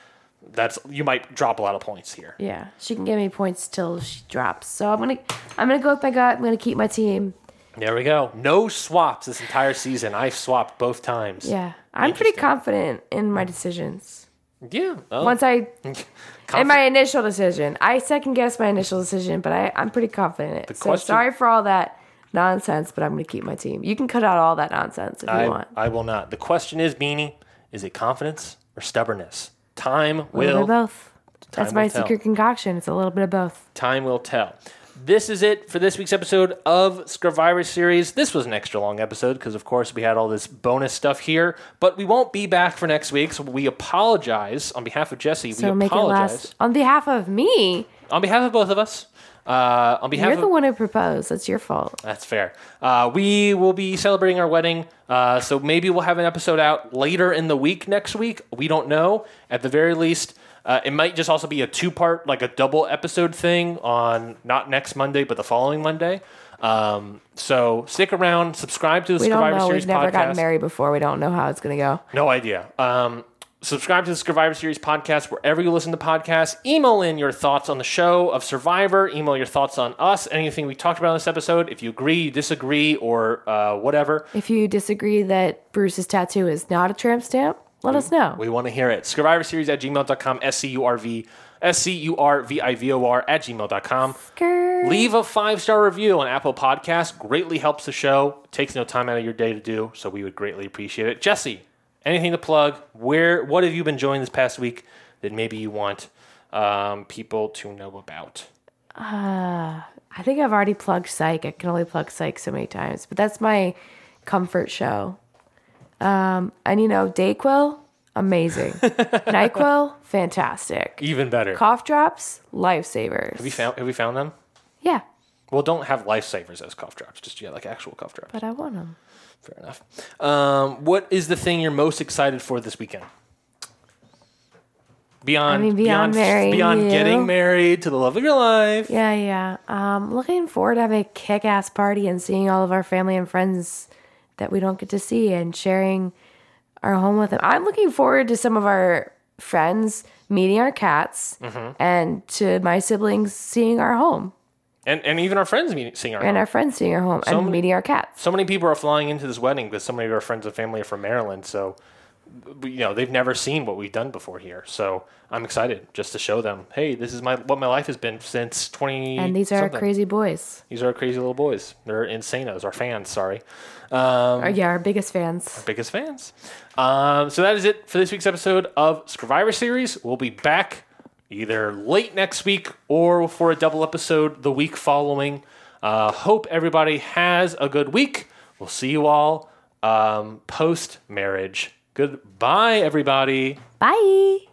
A: that's you might drop a lot of points here.
B: Yeah, she can give me points till she drops. So I'm gonna, I'm gonna go with my gut. I'm gonna keep my team.
A: There we go. No swaps this entire season. I've swapped both times.
B: Yeah, I'm pretty confident in my decisions.
A: Yeah. well,
B: Once I,
A: conf-
B: in my initial decision, I second guess my initial decision, but I, I'm pretty confident in it. so
A: question-
B: sorry for all that nonsense, but I'm gonna keep my team. You can cut out all that nonsense if you
A: I,
B: want.
A: I will not. The question is, Beanie, is it confidence or stubbornness? Time will
B: both. That's
A: time
B: my
A: tell.
B: secret concoction. It's a little bit of both.
A: time will tell. This is it for this week's episode of Scurvivor Series. This was an extra long episode because, of course, we had all this bonus stuff here. But we won't be back for next week, so we apologize on behalf of Jessie.
B: So
A: we
B: make it
A: apologize
B: last on behalf of me.
A: on behalf of both of us. Uh, on behalf
B: You're
A: of
B: the one who proposed. That's your fault.
A: That's fair. Uh, we will be celebrating our wedding, uh, so maybe we'll have an episode out later in the week next week. We don't know. At the very least, uh, it might just also be a two part, like a double episode thing on not next Monday, but the following Monday. Um, so stick around, subscribe to the
B: We don't
A: Survivor
B: know.
A: Series
B: We've never gotten
A: podcast.
B: married before. We don't know how it's gonna go.
A: No idea. Um, subscribe to the Scurvivor Series podcast wherever you listen to podcasts. Email in your thoughts on the show of Survivor. Email your thoughts on us, anything we talked about in this episode. If you agree, disagree, or uh, whatever,
B: If you disagree that Bruce's tattoo is not a tramp stamp, let us know.
A: we want to hear it. Scurvivor Series at gmail.com, S C U R V, S C U R V I V O R at gmail.com.
B: Grr.
A: Leave a five star review on Apple Podcasts. Greatly helps the show. Takes no time out of your day to do, so we would greatly appreciate it. Jessie, anything to plug? Where? What have you been enjoying this past week that maybe you want um, people to know about?
B: I think I've already plugged Psych. I can only plug Psych so many times, but that's my comfort show. Um, and you know, Dayquil, amazing. Nyquil, fantastic.
A: Even better.
B: Cough drops, lifesavers.
A: have you found? Have we found them?
B: Yeah,
A: Well, don't have lifesavers as cough drops. Just yeah, like actual cough drops.
B: but I want them.
A: Fair enough. Um, what is the thing you're most excited for this weekend? Beyond,
B: I mean, beyond
A: beyond
B: you.
A: getting married to the love of your life.
B: Yeah, yeah. Um, looking forward to having a kick-ass party and seeing all of our family and friends that we don't get to see and sharing our home with them. I'm looking forward to some of our friends meeting our cats
A: Mm-hmm.
B: and to my siblings seeing our home
A: And and even our friends meeting, seeing our
B: and
A: home.
B: our friends seeing our home and
A: many-
B: meeting our cats.
A: so many people are flying into this wedding because so many of our friends and family are from Maryland. So, you know, they've never seen what we've done before here. So I'm excited just to show them, hey, this is my what my life has been since 20.
B: And these are our crazy boys.
A: These are our crazy little boys. They're insanos, our fans. Sorry. Um,
B: yeah, our biggest fans.
A: Our biggest fans. Um, so that is it for this week's episode of Scurvivor Series. We'll be back either late next week or for a double episode the week following. Uh, hope everybody has a good week. We'll see you all um, post marriage. Goodbye, everybody.
B: Bye.